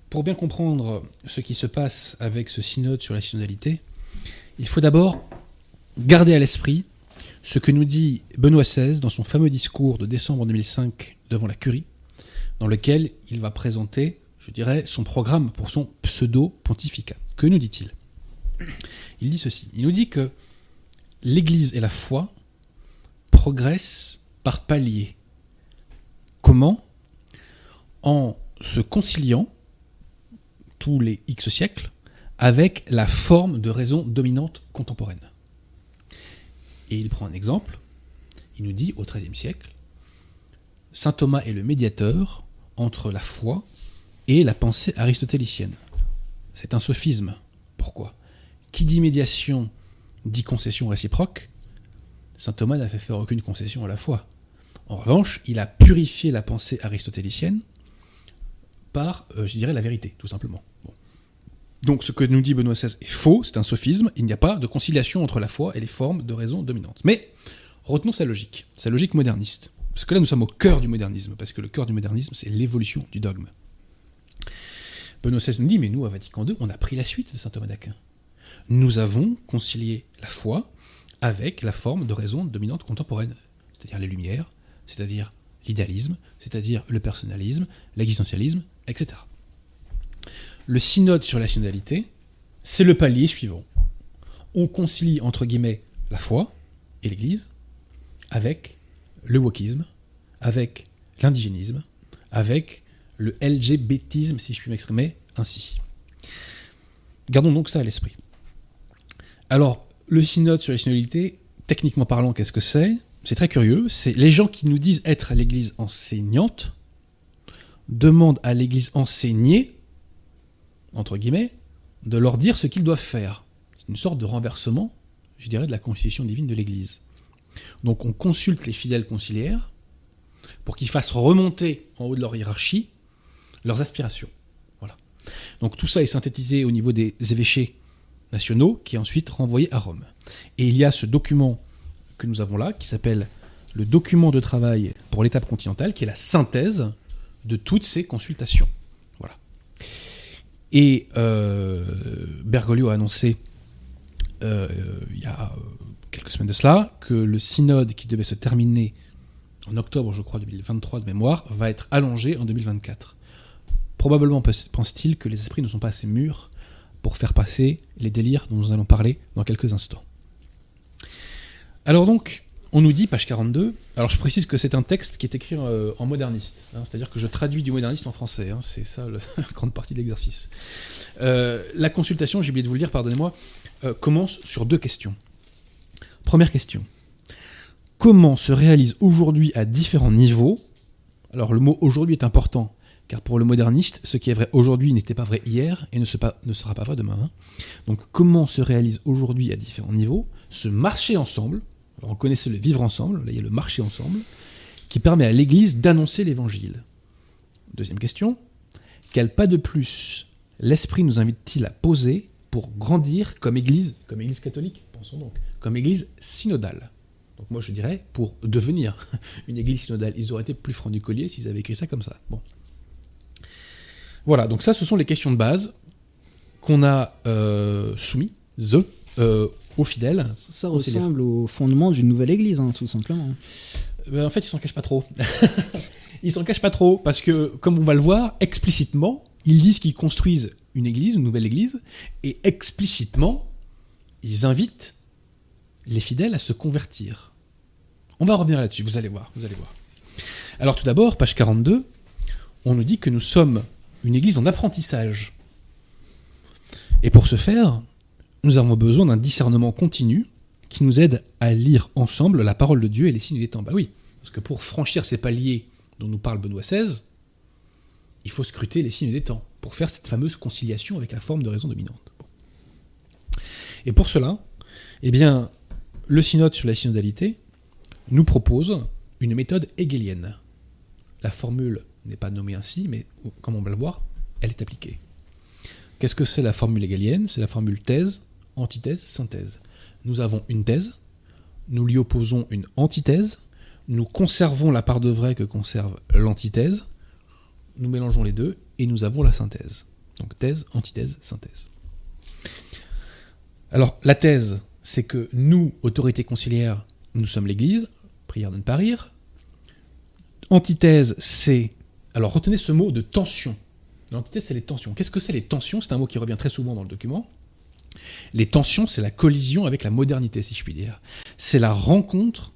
pour bien comprendre ce qui se passe avec ce synode sur la synodalité, il faut d'abord garder à l'esprit ce que nous dit Benoît XVI dans son fameux discours de décembre 2005 devant la Curie, dans lequel il va présenter, je dirais, son programme pour son pseudo-pontificat. Que nous dit-il? Il dit ceci. Il nous dit que l'Église et la foi progressent par. Comment? En se conciliant tous les X siècles avec la forme de raison dominante contemporaine. Et il prend un exemple. Il nous dit au XIIIe siècle, Saint Thomas est le médiateur entre la foi et la pensée aristotélicienne. C'est un sophisme. Pourquoi? Qui dit médiation dit concession réciproque. Saint Thomas n'a fait faire aucune concession à la foi. En revanche, il a purifié la pensée aristotélicienne par, euh, je dirais, la vérité, tout simplement. Donc ce que nous dit Benoît XVI est faux, c'est un sophisme, il n'y a pas de conciliation entre la foi et les formes de raison dominantes. Mais retenons sa logique, sa logique moderniste. Parce que là nous sommes au cœur du modernisme, parce que le cœur du modernisme c'est l'évolution du dogme. Benoît XVI nous dit, mais nous à Vatican II, on a pris la suite de saint Thomas d'Aquin. Nous avons concilié la foi avec la forme de raison dominante contemporaine, c'est-à-dire les Lumières, c'est-à-dire l'idéalisme, c'est-à-dire le personnalisme, l'existentialisme, etc. Le synode sur la synodalité, c'est le palier suivant. On concilie, entre guillemets, la foi et l'Église avec le wokisme, avec l'indigénisme, avec le LGBTisme, si je puis m'exprimer ainsi. Gardons donc ça à l'esprit. Alors, le synode sur la synodalité, techniquement parlant, qu'est-ce que c'est? C'est très curieux. C'est les gens qui nous disent être l'Église enseignante demandent à l'Église enseignée, entre guillemets, de leur dire ce qu'ils doivent faire. C'est une sorte de renversement, je dirais, de la constitution divine de l'Église. Donc on consulte les fidèles conciliaires pour qu'ils fassent remonter en haut de leur hiérarchie leurs aspirations. Voilà. Donc tout ça est synthétisé au niveau des évêchés nationaux, qui est ensuite renvoyé à Rome. Et il y a ce document que nous avons là, qui s'appelle le document de travail pour l'étape continentale, qui est la synthèse de toutes ces consultations. Voilà. Et euh, Bergoglio a annoncé euh, il y a quelques semaines de cela que le synode qui devait se terminer en octobre, je crois, 2023 de mémoire, va être allongé en 2024. Probablement pense-t-il que les esprits ne sont pas assez mûrs pour faire passer les délires dont nous allons parler dans quelques instants. Alors donc, on nous dit, page 42, alors je précise que c'est un texte qui est écrit euh, en moderniste, hein, c'est-à-dire que je traduis du moderniste en français, hein, c'est ça la grande partie de l'exercice. Euh, la consultation, j'ai oublié de vous le dire, pardonnez-moi, euh, commence sur deux questions. Première question. Comment se réalise aujourd'hui à différents niveaux, alors le mot aujourd'hui est important, car pour le moderniste, ce qui est vrai aujourd'hui n'était pas vrai hier et ne, sera pas vrai demain. Hein. Donc comment se réalise aujourd'hui à différents niveaux ce marché ensemble, on connaissait le vivre ensemble, là il y a le marché ensemble, qui permet à l'Église d'annoncer l'Évangile. Deuxième question, quel pas de plus l'Esprit nous invite-t-il à poser pour grandir comme Église, comme Église catholique, pensons donc, comme Église synodale? Donc moi je dirais pour devenir une église synodale. Ils auraient été plus francs du collier s'ils avaient écrit ça comme ça. Voilà, donc ça, ce sont les questions de base qu'on a euh, soumises euh, aux fidèles. Ça, ressemble au fondement d'une nouvelle église, hein, tout simplement. Ben, en fait, ils s'en cachent pas trop. ils s'en cachent pas trop, parce que, comme on va le voir, explicitement, ils disent qu'ils construisent une église, une nouvelle église, et explicitement, ils invitent les fidèles à se convertir. On va revenir là-dessus, vous allez voir, vous allez voir. Alors tout d'abord, page 42, on nous dit que nous sommes une église en apprentissage. Et pour ce faire, nous avons besoin d'un discernement continu qui nous aide à lire ensemble la parole de Dieu et les signes des temps. Bah oui, parce que pour franchir ces paliers dont nous parle Benoît XVI, il faut scruter les signes des temps pour faire cette fameuse conciliation avec la forme de raison dominante. Et pour cela, eh bien, le synode sur la synodalité nous propose une méthode hegelienne. La formule n'est pas nommée ainsi, mais comme on va le voir, elle est appliquée. Qu'est-ce que c'est la formule hegelienne? C'est la formule thèse, antithèse, synthèse. Nous avons une thèse, nous lui opposons une antithèse, nous conservons la part de vrai que conserve l'antithèse, nous mélangeons les deux et nous avons la synthèse. Donc thèse, antithèse, synthèse. Alors la thèse, c'est que nous, autorités conciliaires, nous sommes l'Église, prière de ne pas rire. Antithèse, c'est alors retenez ce mot de tension. L'entité, c'est les tensions. Qu'est-ce que c'est les tensions? C'est un mot qui revient très souvent dans le document. Les tensions, c'est la collision avec la modernité, si je puis dire. C'est la rencontre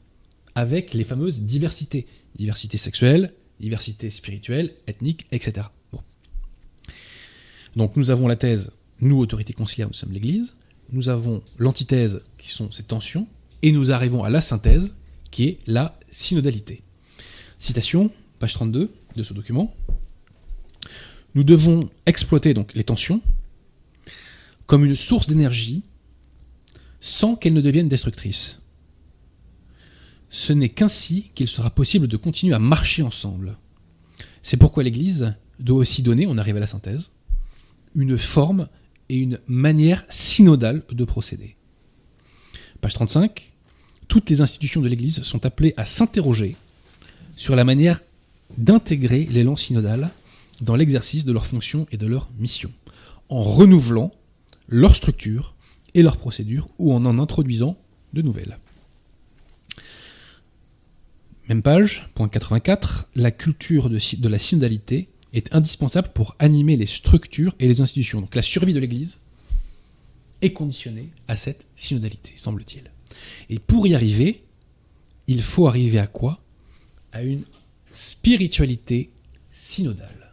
avec les fameuses diversités. Diversité sexuelle, diversité spirituelle, ethnique, etc. Donc nous avons la thèse, nous, autorités conciliaires, nous sommes l'Église. Nous avons l'antithèse, qui sont ces tensions. Et nous arrivons à la synthèse, qui est la synodalité. Citation, page 32 de ce document. Nous devons exploiter donc les tensions comme une source d'énergie sans qu'elles ne deviennent destructrices. Ce n'est qu'ainsi qu'il sera possible de continuer à marcher ensemble. C'est pourquoi l'Église doit aussi donner, on arrive à la synthèse, une forme et une manière synodale de procéder. Page 35. Toutes les institutions de l'Église sont appelées à s'interroger sur la manière d'intégrer l'élan synodal dans l'exercice de leurs fonctions et de leurs missions, en renouvelant leur structure et leurs procédures ou en en introduisant de nouvelles. Même page, point 84, la culture de, la synodalité est indispensable pour animer les structures et les institutions. Donc la survie de l'Église est conditionnée à cette synodalité, semble-t-il. Et pour y arriver, il faut arriver à quoi? À une spiritualité synodale.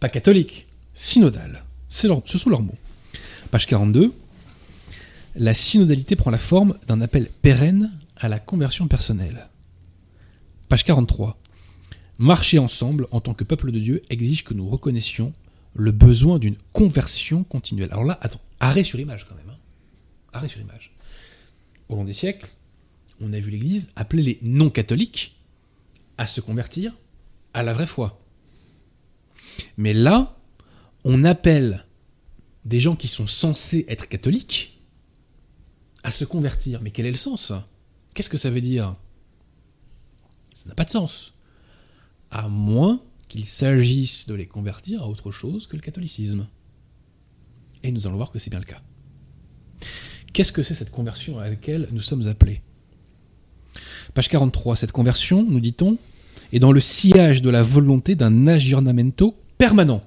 Pas catholique, synodale. Ce sont leurs mots. Page 42. La synodalité prend la forme d'un appel pérenne à la conversion personnelle. Page 43. Marcher ensemble en tant que peuple de Dieu exige que nous reconnaissions le besoin d'une conversion continuelle. Alors là, arrêt sur image quand même. Hein. Arrêt sur image. Au long des siècles, on a vu l'Église appeler les non-catholiques à se convertir à la vraie foi. Mais là, on appelle des gens qui sont censés être catholiques à se convertir. Mais quel est le sens? Qu'est-ce que ça veut dire? Ça n'a pas de sens à moins qu'il s'agisse de les convertir à autre chose que le catholicisme. Et nous allons voir que c'est bien le cas. Qu'est-ce que c'est cette conversion à laquelle nous sommes appelés? Page 43, cette conversion, nous dit-on, est dans le sillage de la volonté d'un aggiornamento permanent.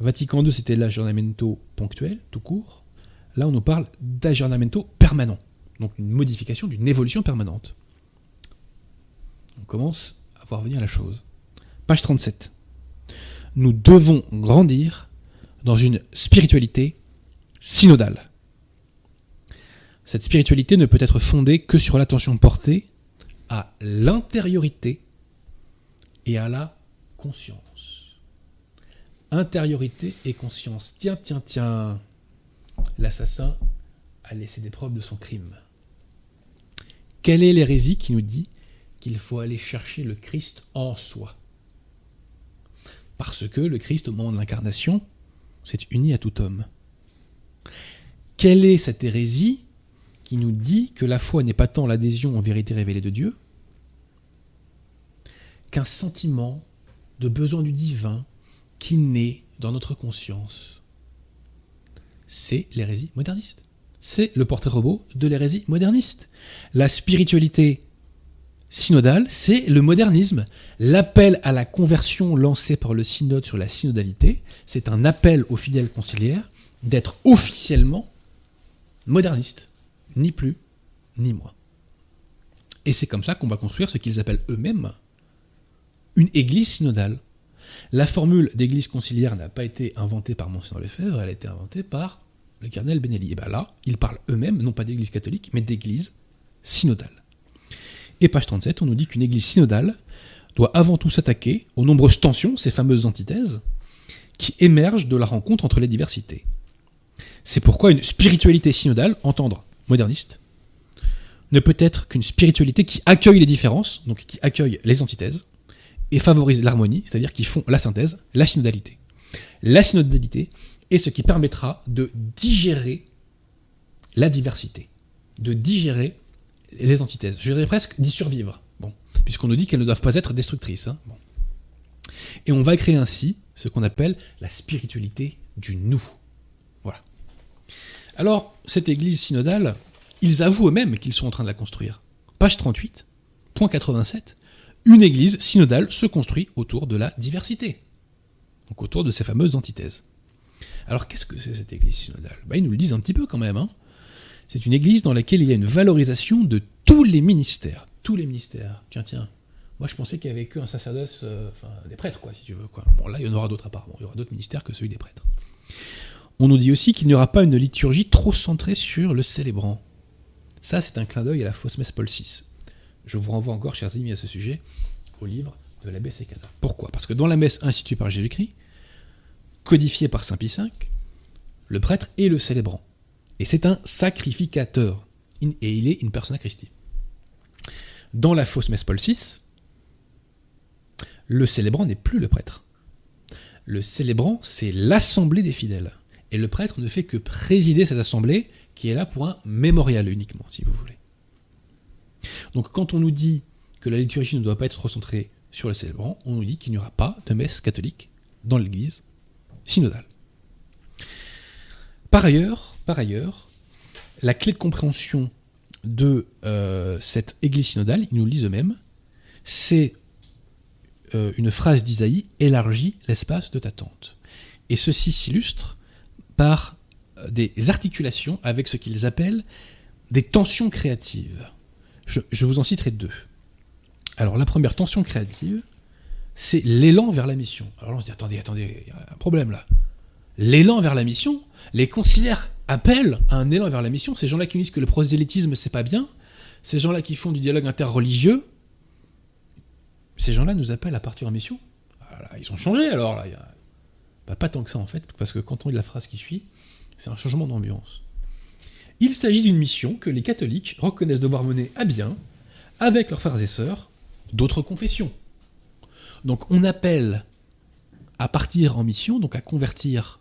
Vatican II, c'était l'aggiornamento ponctuel, tout court. Là, on nous parle d'aggiornamento permanent. Donc une modification, d'une évolution permanente. On commence voir venir la chose. Page 37. Nous devons grandir dans une spiritualité synodale. Cette spiritualité ne peut être fondée que sur l'attention portée à l'intériorité et à la conscience. Intériorité et conscience. Tiens, tiens, tiens. L'assassin a laissé des preuves de son crime. Quelle est l'hérésie qui nous dit qu'il faut aller chercher le Christ en soi? Parce que le Christ, au moment de l'incarnation, s'est uni à tout homme. Quelle est cette hérésie qui nous dit que la foi n'est pas tant l'adhésion aux vérités révélées de Dieu qu'un sentiment de besoin du divin qui naît dans notre conscience C'est l'hérésie moderniste. C'est le portrait robot de l'hérésie moderniste. La spiritualité synodal, c'est le modernisme. L'appel à la conversion lancé par le synode sur la synodalité, c'est un appel aux fidèles conciliaires d'être officiellement moderniste, ni plus, ni moins. Et c'est comme ça qu'on va construire ce qu'ils appellent eux-mêmes une église synodale. La formule d'église conciliaire n'a pas été inventée par Monseigneur Lefebvre, elle a été inventée par le cardinal Benelli. Et bien là, ils parlent eux-mêmes, non pas d'église catholique, mais d'église synodale. Et page 37, on nous dit qu'une église synodale doit avant tout s'attaquer aux nombreuses tensions, ces fameuses antithèses, qui émergent de la rencontre entre les diversités. C'est pourquoi une spiritualité synodale, entendre moderniste, ne peut être qu'une spiritualité qui accueille les différences, donc qui accueille les antithèses, et favorise l'harmonie, c'est-à-dire qui font la synthèse, la synodalité. La synodalité est ce qui permettra de digérer la diversité, de digérer les antithèses. Je dirais presque d'y survivre. Puisqu'on nous dit qu'elles ne doivent pas être destructrices. Hein. Et on va créer ainsi ce qu'on appelle la spiritualité du nous. Voilà. Alors, cette église synodale, ils avouent eux-mêmes qu'ils sont en train de la construire. Page 38, point 87. Une église synodale se construit autour de la diversité. Donc autour de ces fameuses antithèses. Alors qu'est-ce que c'est cette église synodale? Bah, Ils nous le disent un petit peu quand même. Hein. C'est une église dans laquelle il y a une valorisation de tous les ministères. Tous les ministères. Tiens, tiens. Moi, je pensais qu'il y avait qu'un sacerdoce, euh, enfin, des prêtres, quoi, si tu veux. Bon, là, il y en aura d'autres apparemment. Il y aura d'autres ministères que celui des prêtres. On nous dit aussi qu'il n'y aura pas une liturgie trop centrée sur le célébrant. Ça, c'est un clin d'œil à la fausse messe Paul VI. Je vous renvoie encore, chers amis, à ce sujet, au livre de l'abbé Secada. Pourquoi? Parce que dans la messe instituée par Jésus-Christ, codifiée par Saint Pie V, le prêtre est le célébrant. Et c'est un sacrificateur. Et il est une persona Christi. Dans la fausse messe Paul VI, le célébrant n'est plus le prêtre. Le célébrant, c'est l'assemblée des fidèles. Et le prêtre ne fait que présider cette assemblée qui est là pour un mémorial uniquement, si vous voulez. Donc quand on nous dit que la liturgie ne doit pas être recentrée sur les célébrants, on nous dit qu'il n'y aura pas de messe catholique dans l'église synodale. Par ailleurs, par ailleurs, la clé de compréhension de euh, cette église synodale, ils nous le disent eux-mêmes, c'est euh, une phrase d'Isaïe élargit l'espace de ta tente. Et ceci s'illustre par euh, des articulations avec ce qu'ils appellent des tensions créatives. Je, vous en citerai deux. Alors la première tension créative, c'est l'élan vers la mission. Alors là, on se dit attendez, attendez, il y a un problème là. L'élan vers la mission, les conciliaires appellent à un élan vers la mission. Ces gens-là qui disent que le prosélytisme c'est pas bien, ces gens-là qui font du dialogue interreligieux, ces gens-là nous appellent à partir en mission. Voilà, ils ont changé alors là. bah, pas tant que ça en fait, parce que quand on lit la phrase qui suit, c'est un changement d'ambiance. Il s'agit d'une mission que les catholiques reconnaissent devoir mener à bien avec leurs frères et sœurs d'autres confessions. Donc on appelle à partir en mission, donc à convertir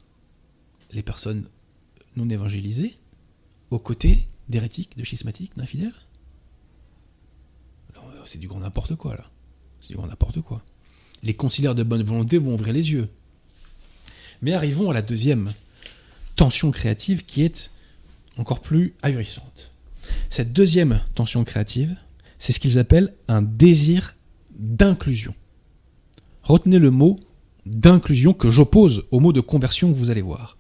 les personnes non évangélisées aux côtés d'hérétiques, de schismatiques, d'infidèles. C'est du grand n'importe quoi là. C'est du grand n'importe quoi. Les conciliaires de bonne volonté vont ouvrir les yeux. Mais arrivons à la deuxième tension créative qui est encore plus ahurissante. Cette deuxième tension créative, c'est ce qu'ils appellent un désir d'inclusion. Retenez le mot d'inclusion que j'oppose au mot de conversion que vous allez voir.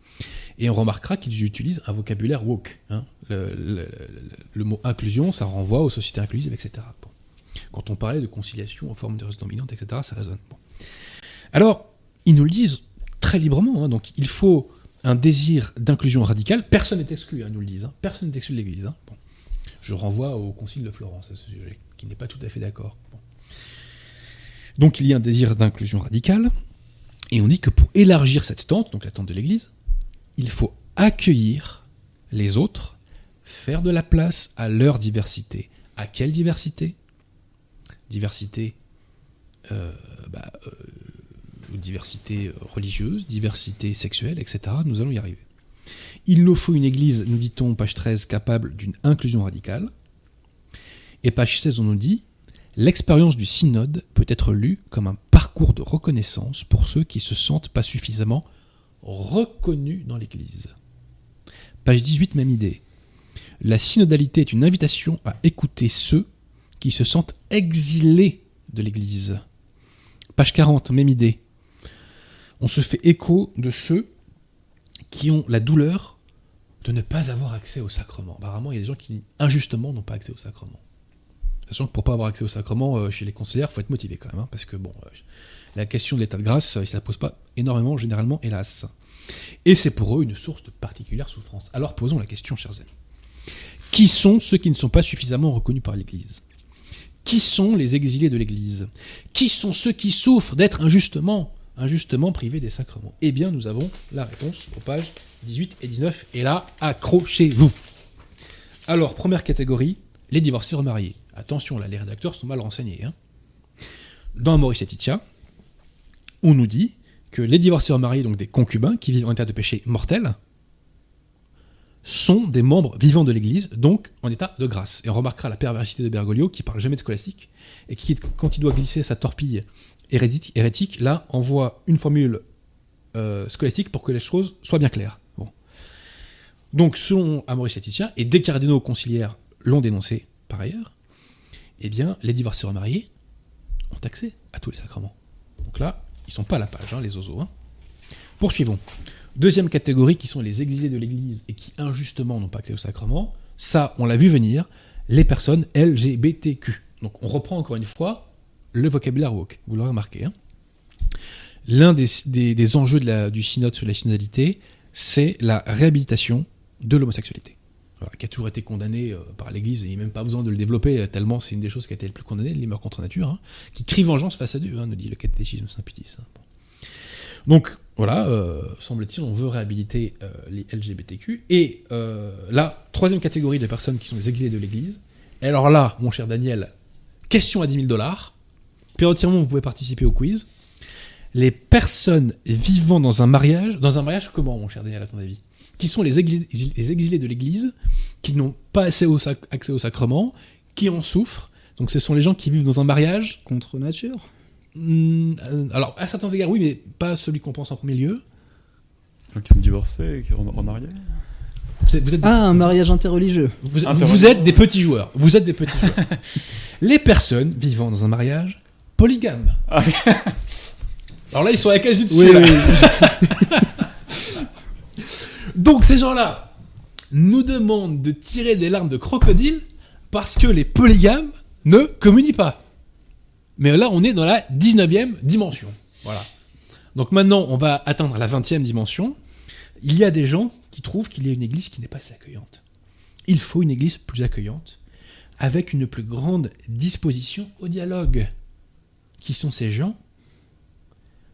Et on remarquera qu'ils utilisent un vocabulaire woke. hein. Le, mot inclusion, ça renvoie aux sociétés inclusives, etc. Quand on parlait de conciliation en forme de race dominante, etc., ça résonne. Alors, ils nous le disent très librement. hein. donc, il faut un désir d'inclusion radicale. Personne n'est exclu, hein, nous le disent. hein. Personne n'est exclu de l'Église. hein. Je renvoie au Concile de Florence à ce sujet, qui n'est pas tout à fait d'accord. Donc, il y a un désir d'inclusion radicale. Et on dit que pour élargir cette tente, donc la tente de l'Église, il faut accueillir les autres, faire de la place à leur diversité. À quelle diversité? Diversité, euh, bah, euh, diversité religieuse, diversité sexuelle, etc. Nous allons y arriver. Il nous faut une Église, nous dit-on, page 13, capable d'une inclusion radicale. Et page 16, on nous dit L'expérience du synode peut être lue comme un parcours de reconnaissance pour ceux qui se sentent pas suffisamment reconnus dans l'Église. Page 18, même idée. La synodalité est une invitation à écouter ceux qui se sentent exilés de l'Église. Page 40, même idée. On se fait écho de ceux qui ont la douleur de ne pas avoir accès au sacrement. Apparemment, il y a des gens qui, injustement, n'ont pas accès au sacrement. Sachant que pour pas avoir accès au sacrement euh, chez les conseillères, il faut être motivé quand même, hein, parce que bon, euh, la question de l'état de grâce, euh, ça ne pose pas énormément, généralement, hélas. Et c'est pour eux une source de particulière souffrance. Alors posons la question, chers amis. Qui sont ceux qui ne sont pas suffisamment reconnus par l'Église? Qui sont les exilés de l'Église? Qui sont ceux qui souffrent d'être injustement, injustement privés des sacrements Eh bien, nous avons la réponse aux pages 18 et 19. Et là, accrochez-vous. Alors, première catégorie, les divorcés remariés. Attention, là, les rédacteurs sont mal renseignés. hein. Dans Maurice Laetitia, on nous dit que les divorcés remariés, donc des concubins qui vivent en état de péché mortel, sont des membres vivants de l'Église, donc en état de grâce. Et on remarquera la perversité de Bergoglio, qui parle jamais de scolastique, et qui, quand il doit glisser sa torpille hérétique, là, envoie une formule euh, scolastique pour que les choses soient bien claires. Bon. Donc, selon Amoris Laetitia, et des cardinaux conciliaires l'ont dénoncé par ailleurs, eh bien, les divorcés remariés ont accès à tous les sacrements. Donc là, ils sont pas à la page, hein, les oiseaux. hein. Poursuivons. Deuxième catégorie, qui sont les exilés de l'Église et qui injustement n'ont pas accès au sacrement. Ça, on l'a vu venir, les personnes LGBTQ. Donc on reprend encore une fois le vocabulaire woke, vous l'aurez remarqué. hein. L'un des, enjeux du synode sur la synodalité, c'est la réhabilitation de l'homosexualité. Qui a toujours été condamnée euh, par l'Église, et il n'y a même pas besoin de le développer, euh, tellement c'est une des choses qui a été le plus condamnée, les mœurs contre nature, hein, qui crie vengeance face à Dieu, hein, nous dit le catéchisme Saint-Pitis. hein. Bon. Donc, voilà, euh, semble-t-il, on veut réhabiliter les LGBTQ. Et euh, la troisième catégorie de personnes qui sont les exilés de l'Église. Et alors là, mon cher Daniel, question à 10 000 dollars. Périodiquement, vous pouvez participer au quiz. les personnes vivant dans un mariage, dans un mariage comment, mon cher Daniel, à ton avis? Qui sont les, exil- les exilés de l'Église, qui n'ont pas accès au, sac- accès au sacrement, qui en souffrent? Donc ce sont les gens qui vivent dans un mariage. Contre nature? Hmm, alors, à certains égards, oui, mais pas celui qu'on pense en premier lieu. Donc, Qui sont divorcés et qui sont remariés. Vous êtes, vous êtes des Ah, un mariage interreligieux. Vous, êtes des petits joueurs. Vous êtes des petits joueurs. Les personnes vivant dans un mariage polygame. Ah Alors là, ils sont à la case du dessus. Oui, là. oui. Donc ces gens-là nous demandent de tirer des larmes de crocodile parce que les polygames ne communient pas. Mais là, on est dans la 19e dimension. Voilà. Donc maintenant, on va atteindre la 20e dimension. Il y a des gens qui trouvent qu'il y a une église qui n'est pas assez accueillante. Il faut une église plus accueillante, avec une plus grande disposition au dialogue. Qui sont ces gens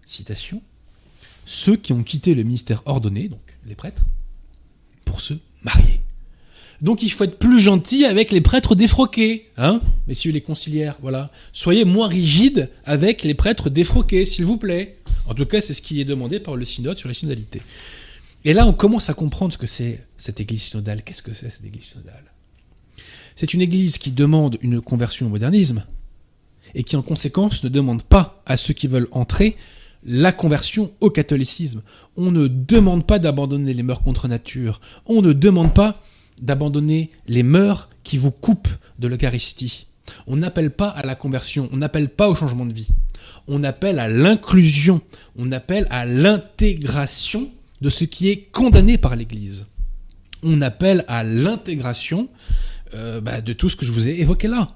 Citation. Ceux qui ont quitté le ministère ordonné, donc les prêtres, pour se marier. Donc il faut être plus gentil avec les prêtres défroqués, hein, messieurs les conciliaires, voilà. Soyez moins rigides avec les prêtres défroqués, s'il vous plaît. En tout cas, c'est ce qui est demandé par le synode sur la synodalité. Et là, on commence à comprendre ce que c'est cette église synodale. Qu'est-ce que c'est cette église synodale? C'est une église qui demande une conversion au modernisme et qui en conséquence ne demande pas à ceux qui veulent entrer la conversion au catholicisme. On ne demande pas d'abandonner les mœurs contre nature. On ne demande pas d'abandonner les mœurs qui vous coupent de l'Eucharistie. On n'appelle pas à la conversion, on n'appelle pas au changement de vie. On appelle à l'inclusion, on appelle à l'intégration de ce qui est condamné par l'Église. On appelle à l'intégration euh, bah, de tout ce que je vous ai évoqué là.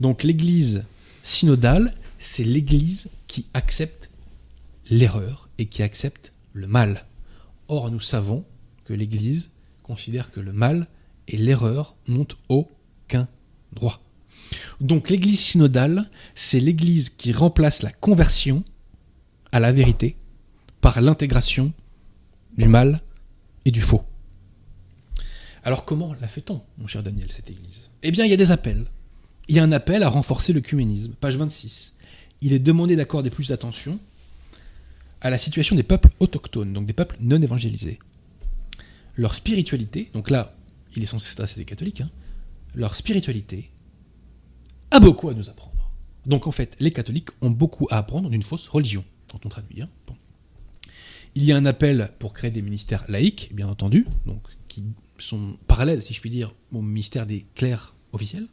Donc l'Église synodale, c'est l'Église qui accepte l'erreur et qui accepte le mal. Or, nous savons que l'Église considère que le mal et l'erreur n'ont aucun droit. Donc l'Église synodale, c'est l'Église qui remplace la conversion à la vérité par l'intégration du mal et du faux. Alors comment la fait-on, mon cher Daniel, cette Église? Eh bien, il y a des appels. Il y a un appel à renforcer le cuménisme, page 26. Il est demandé d'accorder plus d'attention à la situation des peuples autochtones, donc des peuples non évangélisés. Leur spiritualité, donc là, il est censé s'adresser des catholiques, hein, leur spiritualité a beaucoup à nous apprendre. Donc en fait, les catholiques ont beaucoup à apprendre d'une fausse religion, quand on traduit. hein. Il y a un appel pour créer des ministères laïques, bien entendu, donc qui sont parallèles, si je puis dire, au ministère des clercs officiels.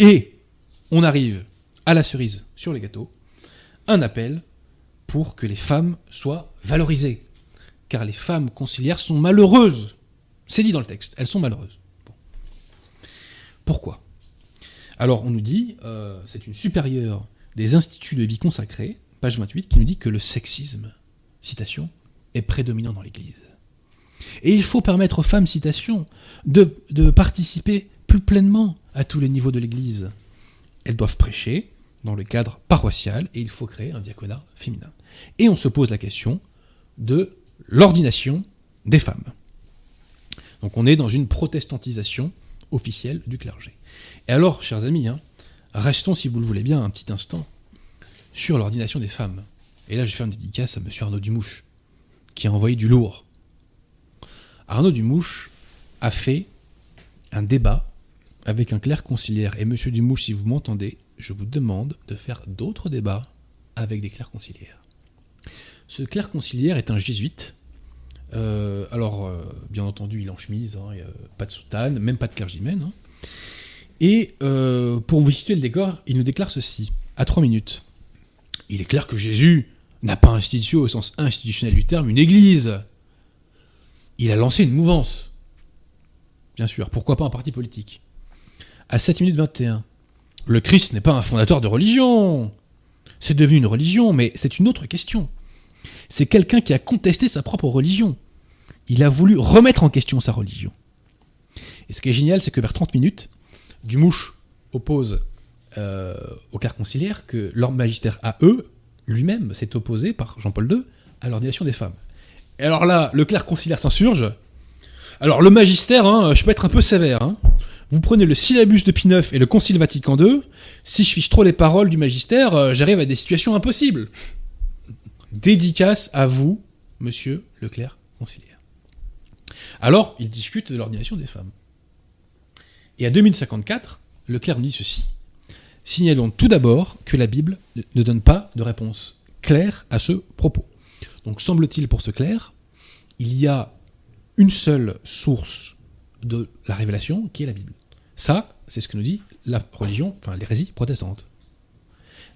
Et on arrive à la cerise sur les gâteaux, un appel pour que les femmes soient valorisées. Car les femmes conciliaires sont malheureuses. C'est dit dans le texte, elles sont malheureuses. Pourquoi? Alors on nous dit, euh, c'est une supérieure des instituts de vie consacrés, page 28, qui nous dit que le sexisme, citation, est prédominant dans l'Église. Et il faut permettre aux femmes, citation, de, de participer plus pleinement à tous les niveaux de l'Église. Elles doivent prêcher dans le cadre paroissial et il faut créer un diaconat féminin. Et on se pose la question de l'ordination des femmes. Donc on est dans une protestantisation officielle du clergé. Et alors, chers amis, hein, restons, si vous le voulez bien, un petit instant sur l'ordination des femmes. Et là, je faire une dédicace à M. Arnaud Dumouche, qui a envoyé du lourd. Arnaud Dumouche a fait un débat avec un clerc conciliaire. Et monsieur Dumouche, si vous m'entendez, je vous demande de faire d'autres débats avec des clercs conciliaires. Ce clerc conciliaire est un jésuite. Euh, alors, euh, bien entendu, il en chemise, hein, et, euh, pas de soutane, même pas de clergymène. hein. Et pour vous situer le décor, il nous déclare ceci, à trois minutes. Il est clair que Jésus n'a pas institué au sens institutionnel du terme une église. Il a lancé une mouvance. Bien sûr, pourquoi pas un parti politique? À 7 minutes 21. Le Christ n'est pas un fondateur de religion. C'est devenu une religion, mais c'est une autre question. C'est quelqu'un qui a contesté sa propre religion. Il a voulu remettre en question sa religion. Et ce qui est génial, c'est que vers 30 minutes, Dumouche oppose euh, au clerc conciliaire que leur magistère à eux, lui-même, s'est opposé par Jean-Paul II à l'ordination des femmes. Et alors là, le clerc conciliaire s'insurge. Alors le magistère, hein, je peux être un peu sévère. hein. Vous prenez le syllabus de Pie IX et le Concile Vatican II. Si je fiche trop les paroles du magistère, euh, j'arrive à des situations impossibles. Dédicace à vous, monsieur le clerc conciliaire. Alors, il discute de l'ordination des femmes. Et à 2054, le clerc nous dit ceci. Signalons tout d'abord que la Bible ne donne pas de réponse claire à ce propos. Donc semble-t-il pour ce clerc, il y a une seule source de la révélation qui est la Bible. Ça, c'est ce que nous dit la religion, enfin l'hérésie protestante.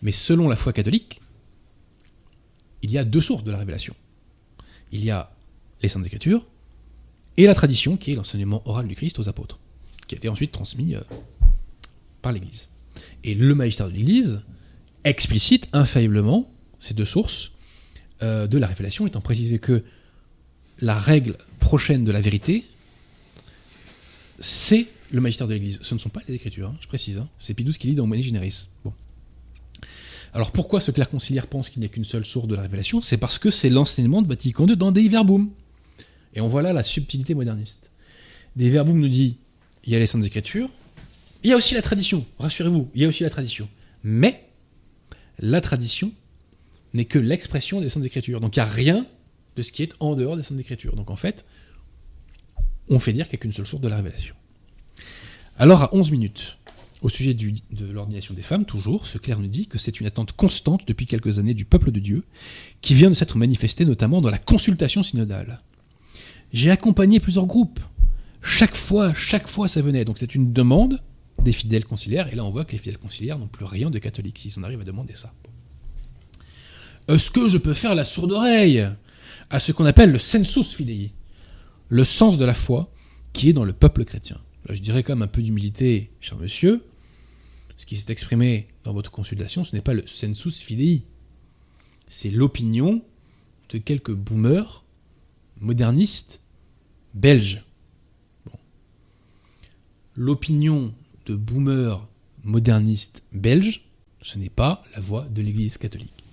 Mais selon la foi catholique, il y a deux sources de la révélation. Il y a les Saintes Écritures et la tradition qui est l'enseignement oral du Christ aux apôtres, qui a été ensuite transmis euh, par l'Église. Et le magistère de l'Église explicite infailliblement ces deux sources euh, de la révélation, étant précisé que la règle prochaine de la vérité, c'est le magistère de l'Église. Ce ne sont pas les Écritures, hein, je précise. hein. C'est XII qui lit dans Moni Generis. Bon. Alors pourquoi ce clerc conciliaire pense qu'il n'y a qu'une seule source de la révélation? C'est parce que c'est l'enseignement de Vatican II dans Dei Verbum. Et on voit là la subtilité moderniste. Dei Verbum nous dit il y a les Saintes Écritures, il y a aussi la tradition, rassurez-vous, il y a aussi la tradition. Mais la tradition n'est que l'expression des Saintes Écritures. Donc il n'y a rien de ce qui est en dehors des Saintes Écritures. Donc en fait, on fait dire qu'il n'y a qu'une seule source de la révélation. Alors à 11 minutes, au sujet de l'ordination des femmes, toujours, ce clerc nous dit que c'est une attente constante depuis quelques années du peuple de Dieu, qui vient de s'être manifestée notamment dans la consultation synodale. J'ai accompagné plusieurs groupes. Chaque fois, chaque fois ça venait. Donc c'est une demande des fidèles conciliaires, et là on voit que les fidèles conciliaires n'ont plus rien de catholique s'ils en arrivent à demander ça. Est-ce que je peux faire la sourde oreille à ce qu'on appelle le sensus fidei, le sens de la foi qui est dans le peuple chrétien? Je dirais quand même un peu d'humilité, cher monsieur, ce qui s'est exprimé dans votre consultation, ce n'est pas le sensus fidei, c'est l'opinion de quelques boomers modernistes belges. L'opinion de boomers modernistes belges, ce n'est pas la voix de l'Église catholique.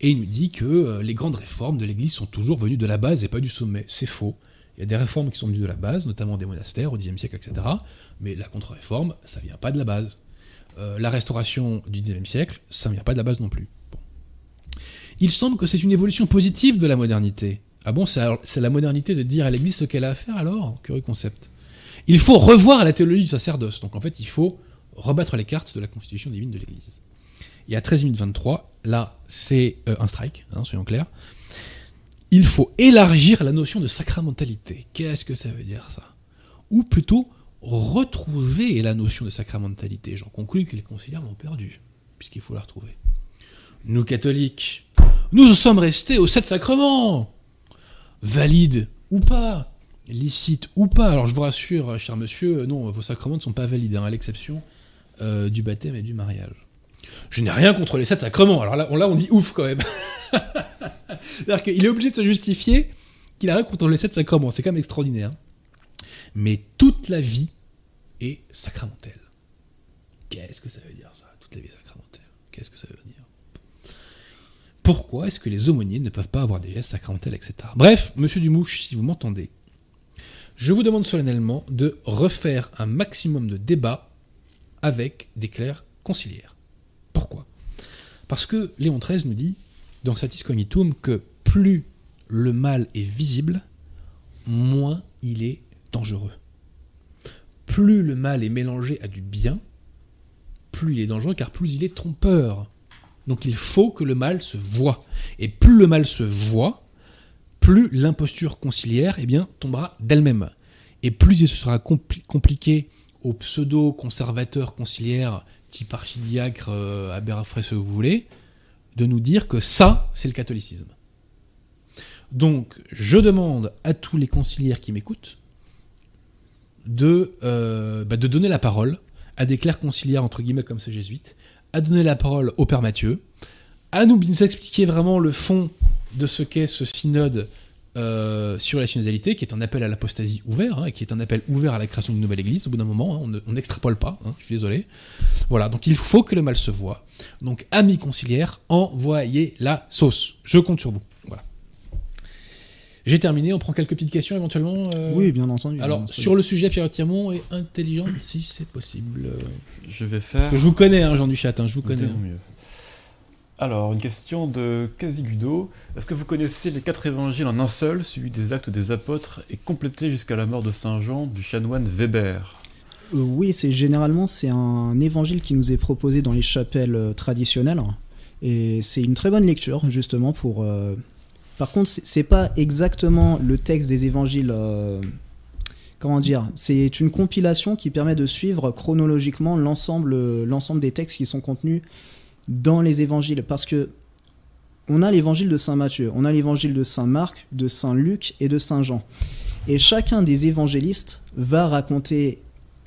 Et il nous dit que euh, les grandes réformes de l'Église sont toujours venues de la base et pas du sommet. C'est faux. Il y a des réformes qui sont venues de la base, notamment des monastères au Xe siècle, etc. Mais la contre-réforme, ça vient pas de la base. Euh, la restauration du Xe siècle, ça vient pas de la base non plus. Bon. Il semble que c'est une évolution positive de la modernité. Ah bon, c'est la modernité de dire à l'Église ce qu'elle a à faire alors Curieux concept? Il faut revoir la théologie du sacerdoce. Donc en fait, il faut rebattre les cartes de la constitution divine de l'Église. Et à 13 minutes 23, là, c'est euh, un strike, hein, soyons clairs. Il faut élargir la notion de sacramentalité. Qu'est-ce que ça veut dire ça? Ou plutôt retrouver la notion de sacramentalité. J'en conclus que les conciliaires l'ont perdue, puisqu'il faut la retrouver. Nous catholiques, nous sommes restés aux sept sacrements, valides ou pas, licites ou pas. Alors je vous rassure, cher monsieur, non, vos sacrements ne sont pas valides, hein, à l'exception euh, du baptême et du mariage. Je n'ai rien contre les sept sacrements. Alors là, on, là, on dit ouf quand même. C'est-à-dire qu'il est obligé de se justifier qu'il a rien contre les sept sacrements. C'est quand même extraordinaire. Mais toute la vie est sacramentelle. Qu'est-ce que ça veut dire ça Toute la vie est sacramentelle? Qu'est-ce que ça veut dire? Pourquoi est-ce que les aumôniers ne peuvent pas avoir des gestes sacramentels, etc. Bref, monsieur Dumouche, si vous m'entendez, je vous demande solennellement de refaire un maximum de débats avec des clercs conciliaires. Pourquoi? Parce que Léon XIII nous dit, dans Satis Cognitum, que plus le mal est visible, moins il est dangereux. Plus le mal est mélangé à du bien, plus il est dangereux, car plus il est trompeur. Donc il faut que le mal se voit. Et plus le mal se voit, plus l'imposture conciliaire eh bien, tombera d'elle-même. Et plus il sera compli- compliqué aux pseudo-conservateurs conciliaires, type archidiacre, euh, Aberafray, ce que vous voulez, de nous dire que ça, c'est le catholicisme. Donc, je demande à tous les conciliaires qui m'écoutent de, euh, bah, de donner la parole à des clercs conciliaires, entre guillemets, comme ces jésuites, à donner la parole au Père Mathieu, à nous expliquer vraiment le fond de ce qu'est ce synode euh, sur la synodalité, qui est un appel à l'apostasie ouvert, hein, et qui est un appel ouvert à la création d'une nouvelle église, au bout d'un moment, hein, on ne- on n'extrapole pas, hein, je suis désolé. Voilà, donc il faut que le mal se voit. Donc, amis conciliaires, envoyez la sauce. Je compte sur vous. Voilà. J'ai terminé, on prend quelques petites questions éventuellement. euh, Oui, bien entendu. Alors, bien sur le sujet, Pierre Tirmont est intelligent si c'est possible. Euh, Je vais faire. parce que je vous connais, hein, Jean Duchat, hein, je vous connais. Mieux. Alors, une question de Quasigudo. Est-ce que vous connaissez les quatre évangiles en un seul, celui des actes des apôtres, et complété jusqu'à la mort de Saint Jean du chanoine Weber? Euh, oui, c'est généralement c'est un évangile qui nous est proposé dans les chapelles euh, traditionnelles et c'est une très bonne lecture justement pour. euh, Par contre, c'est pas exactement le texte des évangiles. Comment dire C'est une compilation qui permet de suivre chronologiquement l'ensemble des textes qui sont contenus dans les évangiles parce que on a l'évangile de Saint Matthieu, on a l'évangile de Saint Marc, de Saint Luc et de Saint Jean. Et chacun des évangélistes va raconter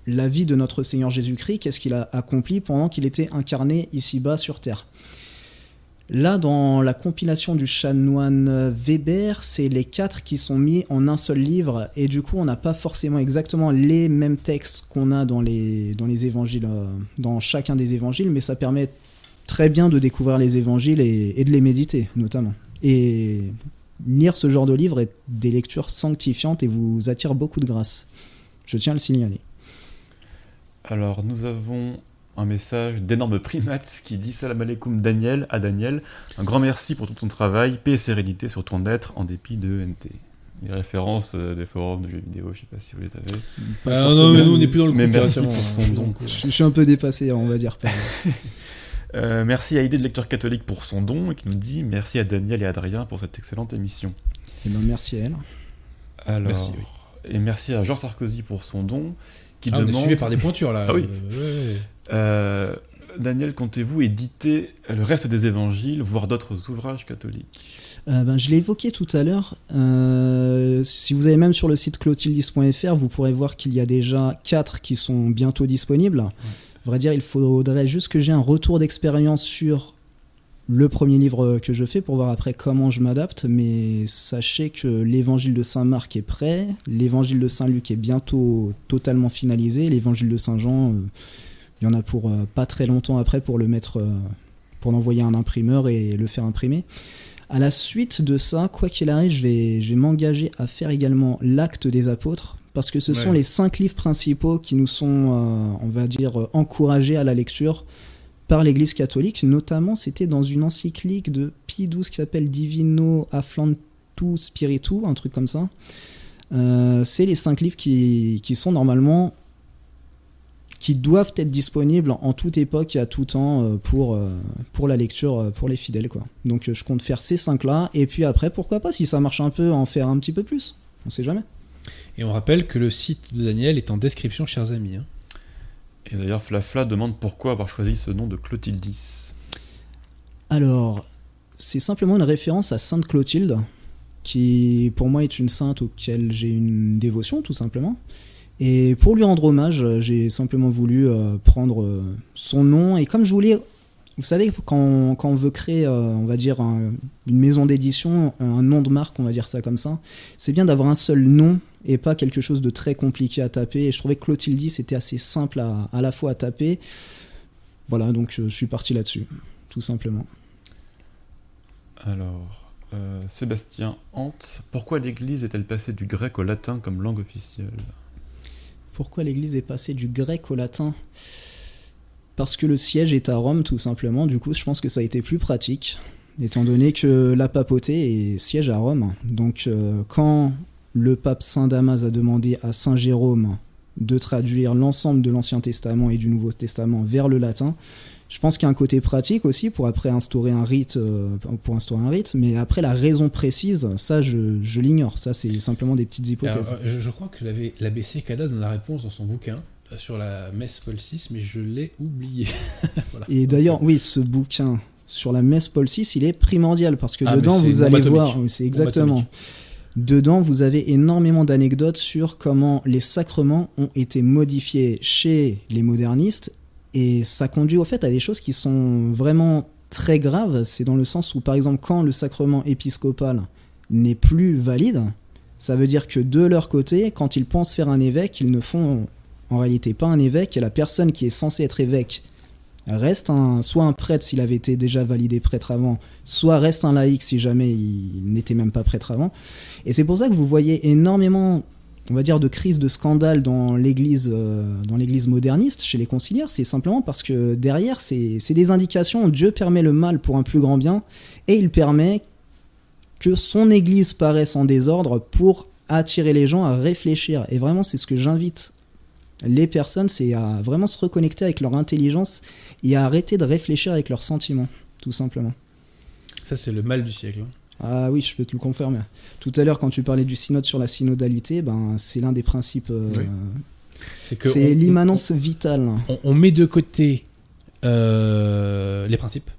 la vie de notre Seigneur Jésus-Christ, qu'est-ce qu'il a accompli pendant qu'il était incarné ici-bas sur terre. Là, dans la compilation du chanoine Weber, c'est les quatre qui sont mis en un seul livre, et du coup, on n'a pas forcément exactement les mêmes textes qu'on a dans les, dans les évangiles, euh, dans chacun des évangiles, mais ça permet très bien de découvrir les évangiles et, et de les méditer, notamment. Et lire ce genre de livre est des lectures sanctifiantes et vous attire beaucoup de grâce. Je tiens à le signaler. Alors, nous avons un message d'énorme primate qui dit Salam alaikum Daniel, à Daniel. Un grand merci pour tout ton travail, paix et sérénité sur ton être en dépit de ENT. Les références euh, des forums de jeux vidéo, je sais pas si vous les avez. Bah, non, mais nous, on n'est plus dans le mais merci pour son don. je suis un peu dépassé, on va dire. Euh, merci à Idée de lecteur catholique pour son don et qui nous dit merci à Daniel et Adrien pour cette excellente émission. Eh ben, merci à elle. Alors, Merci, oui. Et merci à Jean Sarkozy pour son don qui Ah, on est demande suivi par des pointures là. Ah oui. Euh, ouais. euh, Daniel, comptez-vous éditer le reste des évangiles, voire d'autres ouvrages catholiques? Euh, ben, je l'ai évoqué tout à l'heure. Euh, si vous allez même sur le site clotildis.fr, vous pourrez voir qu'il y a déjà 4 qui sont bientôt disponibles. À dire, il faudrait juste que j'ai un retour d'expérience sur le premier livre que je fais pour voir après comment je m'adapte. Mais sachez que l'évangile de Saint Marc est prêt, l'évangile de Saint Luc est bientôt totalement finalisé, l'évangile de Saint Jean, euh, il y en a pour euh, pas très longtemps après pour le mettre, euh, pour l'envoyer à un imprimeur et le faire imprimer. À la suite de ça, quoi qu'il arrive, je vais, je vais m'engager à faire également l'acte des apôtres, parce que ce Ouais. sont les cinq livres principaux qui nous sont, euh, on va dire, euh, encouragés à la lecture par l'Église catholique. Notamment, c'était dans une encyclique de Pie XII qui s'appelle Divino Afflantu Spiritu, un truc comme ça. Euh, c'est les cinq livres qui, qui sont normalement qui doivent être disponibles en toute époque et à tout temps pour, pour la lecture pour les fidèles. Quoi. Donc je compte faire ces cinq-là, et puis après, pourquoi pas, si ça marche un peu, en faire un petit peu plus. On sait jamais. Et on rappelle que le site de Daniel est en description, chers amis. hein. Et d'ailleurs, Flafla demande pourquoi avoir choisi ce nom de Clotildis. Alors, c'est simplement une référence à Sainte Clotilde, qui pour moi est une sainte auquel j'ai une dévotion, tout simplement. Et pour lui rendre hommage, j'ai simplement voulu euh, prendre euh, son nom. Et comme je voulais, vous savez, quand, quand on veut créer, euh, on va dire, un- une maison d'édition, un nom de marque, on va dire ça comme ça, c'est bien d'avoir un seul nom et pas quelque chose de très compliqué à taper. Et je trouvais que Clotilde c'était assez simple à, à la fois à taper. Voilà, donc euh, je suis parti là-dessus, tout simplement. Alors, euh, Sébastien Hant, pourquoi l'Église est-elle passée du grec au latin comme langue officielle? Pourquoi l'Église est passée du grec au latin? Parce que le siège est à Rome, tout simplement. Du coup, je pense que ça a été plus pratique, étant donné que la papauté est siège à Rome. Donc, euh, quand le pape Saint Damas a demandé à Saint Jérôme de traduire l'ensemble de l'Ancien Testament et du Nouveau Testament vers le latin, je pense qu'il y a un côté pratique aussi pour après instaurer un rite, euh, pour instaurer un rite. Mais après la raison précise, ça je, je l'ignore. Ça c'est simplement des petites hypothèses. Alors, euh, je, je crois que l'ABC Cada donne la réponse dans son bouquin sur la messe Paul VI, mais je l'ai oublié. Voilà. Et d'ailleurs, oui, ce bouquin sur la messe Paul VI, il est primordial parce que Ah, dedans, vous allez voir, c'est exactement. atomique. Dedans, vous avez énormément d'anecdotes sur comment les sacrements ont été modifiés chez les modernistes. Et ça conduit au fait à des choses qui sont vraiment très graves. C'est dans le sens où, par exemple, quand le sacrement épiscopal n'est plus valide, ça veut dire que de leur côté, quand ils pensent faire un évêque, ils ne font en réalité pas un évêque. Et la personne qui est censée être évêque reste un, soit un prêtre s'il avait été déjà validé prêtre avant, soit reste un laïc si jamais il n'était même pas prêtre avant. Et c'est pour ça que vous voyez énormément, on va dire, de crises, de scandales dans l'église, euh, dans l'église moderniste, chez les conciliaires. C'est simplement parce que derrière, c'est c'est des indications. Dieu permet le mal pour un plus grand bien, et il permet que son église paraisse en désordre pour attirer les gens à réfléchir. Et vraiment, c'est ce que j'invite les personnes, c'est à vraiment se reconnecter avec leur intelligence et à arrêter de réfléchir avec leurs sentiments, tout simplement. Ça, c'est le mal du siècle. hein. Ah oui, je peux te le confirmer. Tout à l'heure, quand tu parlais du synode sur la synodalité, ben, c'est l'un des principes. euh, Oui. C'est l'immanence vitale. on, on met de côté euh, les principes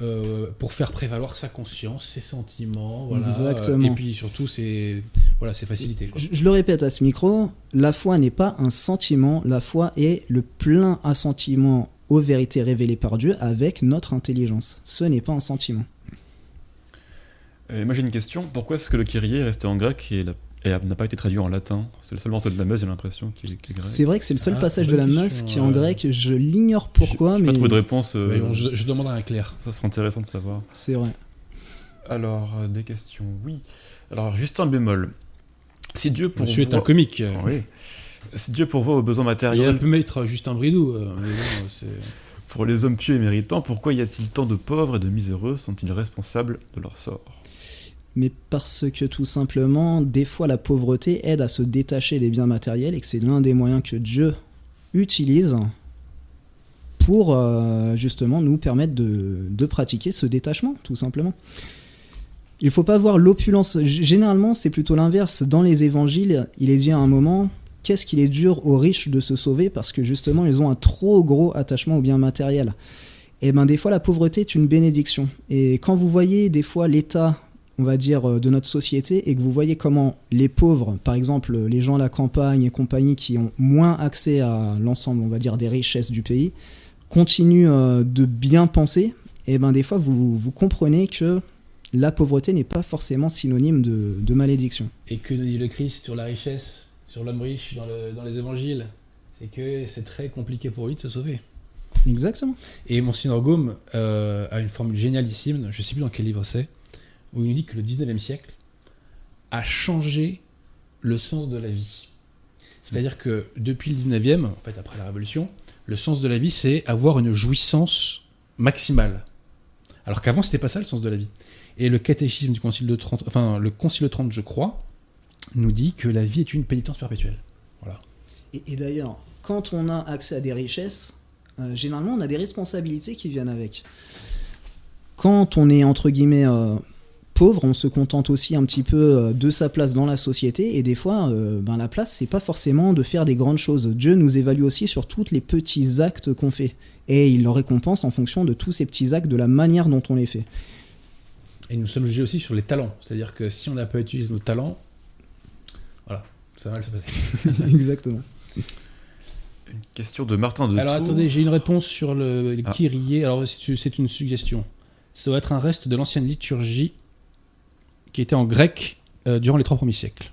euh, pour faire prévaloir sa conscience, ses sentiments, voilà. Exactement. Et puis surtout, c'est voilà, c'est facilité. Quoi. Je, je le répète à ce micro, la foi n'est pas un sentiment, la foi est le plein assentiment aux vérités révélées par Dieu avec notre intelligence. Ce n'est pas un sentiment. Et moi j'ai une question, pourquoi est-ce que le Kyrie est resté en grec et, la- et n'a pas été traduit en latin C'est le seul morceau de la messe, j'ai l'impression, qui, qui est grec. C'est vrai que c'est le seul Ah, passage de la messe qui est en euh, grec, je l'ignore pourquoi, J'ai mais pas trouvé de réponse, euh, Mais bon, je, je demanderai à un clerc. ça serait intéressant de savoir. c'est vrai. Alors, euh, des questions, oui. Alors, juste un bémol. Si Dieu pourvoit... Monsieur est un comique. Oui. Si Dieu pourvoit aux besoins matériels pu mettre Justin Bridou. euh, mais bon, c'est- pour les hommes pieux et méritants, pourquoi y a-t-il tant de pauvres et de miséreux? Sont-ils responsables de leur sort? Mais parce que tout simplement, des fois la pauvreté aide à se détacher des biens matériels et que c'est l'un des moyens que Dieu utilise pour euh, justement nous permettre de, de pratiquer ce détachement, tout simplement. Il faut pas voir l'opulence. Généralement, c'est plutôt l'inverse. Dans les évangiles, il est dit à un moment qu'est-ce qu'il est dur aux riches de se sauver parce que justement, ils ont un trop gros attachement aux biens matériels. Et ben des fois, la pauvreté est une bénédiction. Et quand vous voyez des fois l'état on va dire, euh, de notre société et que vous voyez comment les pauvres, par exemple les gens à la campagne et compagnie qui ont moins accès à l'ensemble, on va dire, des richesses du pays, continuent euh, de bien penser, et ben des fois vous, vous comprenez que la pauvreté n'est pas forcément synonyme de, de malédiction. Et que nous dit le Christ sur la richesse, sur l'homme riche dans, le- dans les évangiles? C'est que c'est très compliqué pour lui de se sauver. Exactement. Et Monsignor Gaume euh, a une formule génialissime, je ne sais plus dans quel livre c'est, où il nous dit que le 19e siècle a changé le sens de la vie. C'est-à-dire que depuis le 19e, en fait après la Révolution, le sens de la vie c'est avoir une jouissance maximale. Alors qu'avant c'était pas ça le sens de la vie. Et le catéchisme du Concile de Trente, enfin le Concile de Trente je crois, nous dit que la vie est une pénitence perpétuelle. Et, et d'ailleurs, quand on a accès à des richesses, euh, généralement on a des responsabilités qui viennent avec. Quand on est entre guillemets euh, pauvre, on se contente aussi un petit peu euh, de sa place dans la société et des fois, euh, ben, la place c'est pas forcément de faire des grandes choses. Dieu nous évalue aussi sur tous les petits actes qu'on fait et il le récompense en fonction de tous ces petits actes, de la manière dont on les fait. Et nous sommes jugés aussi sur les talents. C'est-à-dire que si on n'a pas utilisé nos talents, voilà, ça va mal se passer. Exactement. Une question de Martin de Alors Tours. attendez, j'ai une réponse sur le, le Ah. Kyrie. Alors c'est c'est une suggestion. Ça doit être un reste de l'ancienne liturgie qui était en grec euh, durant les trois premiers siècles.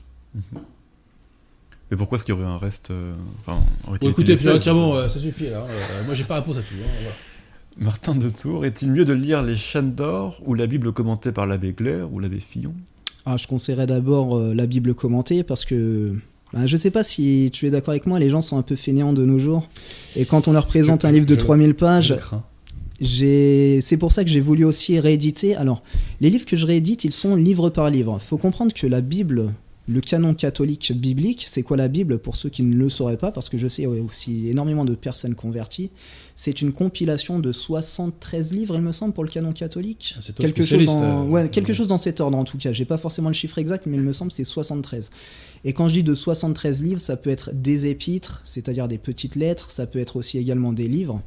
Mais pourquoi est-ce qu'il y aurait un reste euh, enfin, aurait-il Bon, été écoutez, laissé tiens bon, euh, ça suffit là. Euh, moi j'ai pas réponse à tout. hein, voilà. Martin de Tours, est-il mieux de lire les chaînes d'or ou la Bible commentée par l'abbé Claire ou l'abbé Fillon? Ah, je conseillerais d'abord euh, la Bible commentée parce que bah, je sais pas si tu es d'accord avec moi, les gens sont un peu fainéants de nos jours. Et quand on leur présente Je- un livre de je- 3000 Je pages, c'est pour ça que j'ai voulu aussi rééditer. Alors, les livres que je réédite, ils sont livre par livre. Il faut comprendre que la Bible, le canon catholique biblique, c'est quoi la Bible? Pour ceux qui ne le sauraient pas Parce que je sais aussi énormément de personnes converties. C'est une compilation de 73 livres, il me semble, pour le canon catholique. C'est toi Quelque chose, dans, euh, ouais, quelque ouais. chose dans cet ordre en tout cas. J'ai pas forcément le chiffre exact, mais il me semble que c'est 73. Et quand je dis de 73 livres, ça peut être des épîtres, c'est-à-dire des petites lettres, ça peut être aussi également des livres.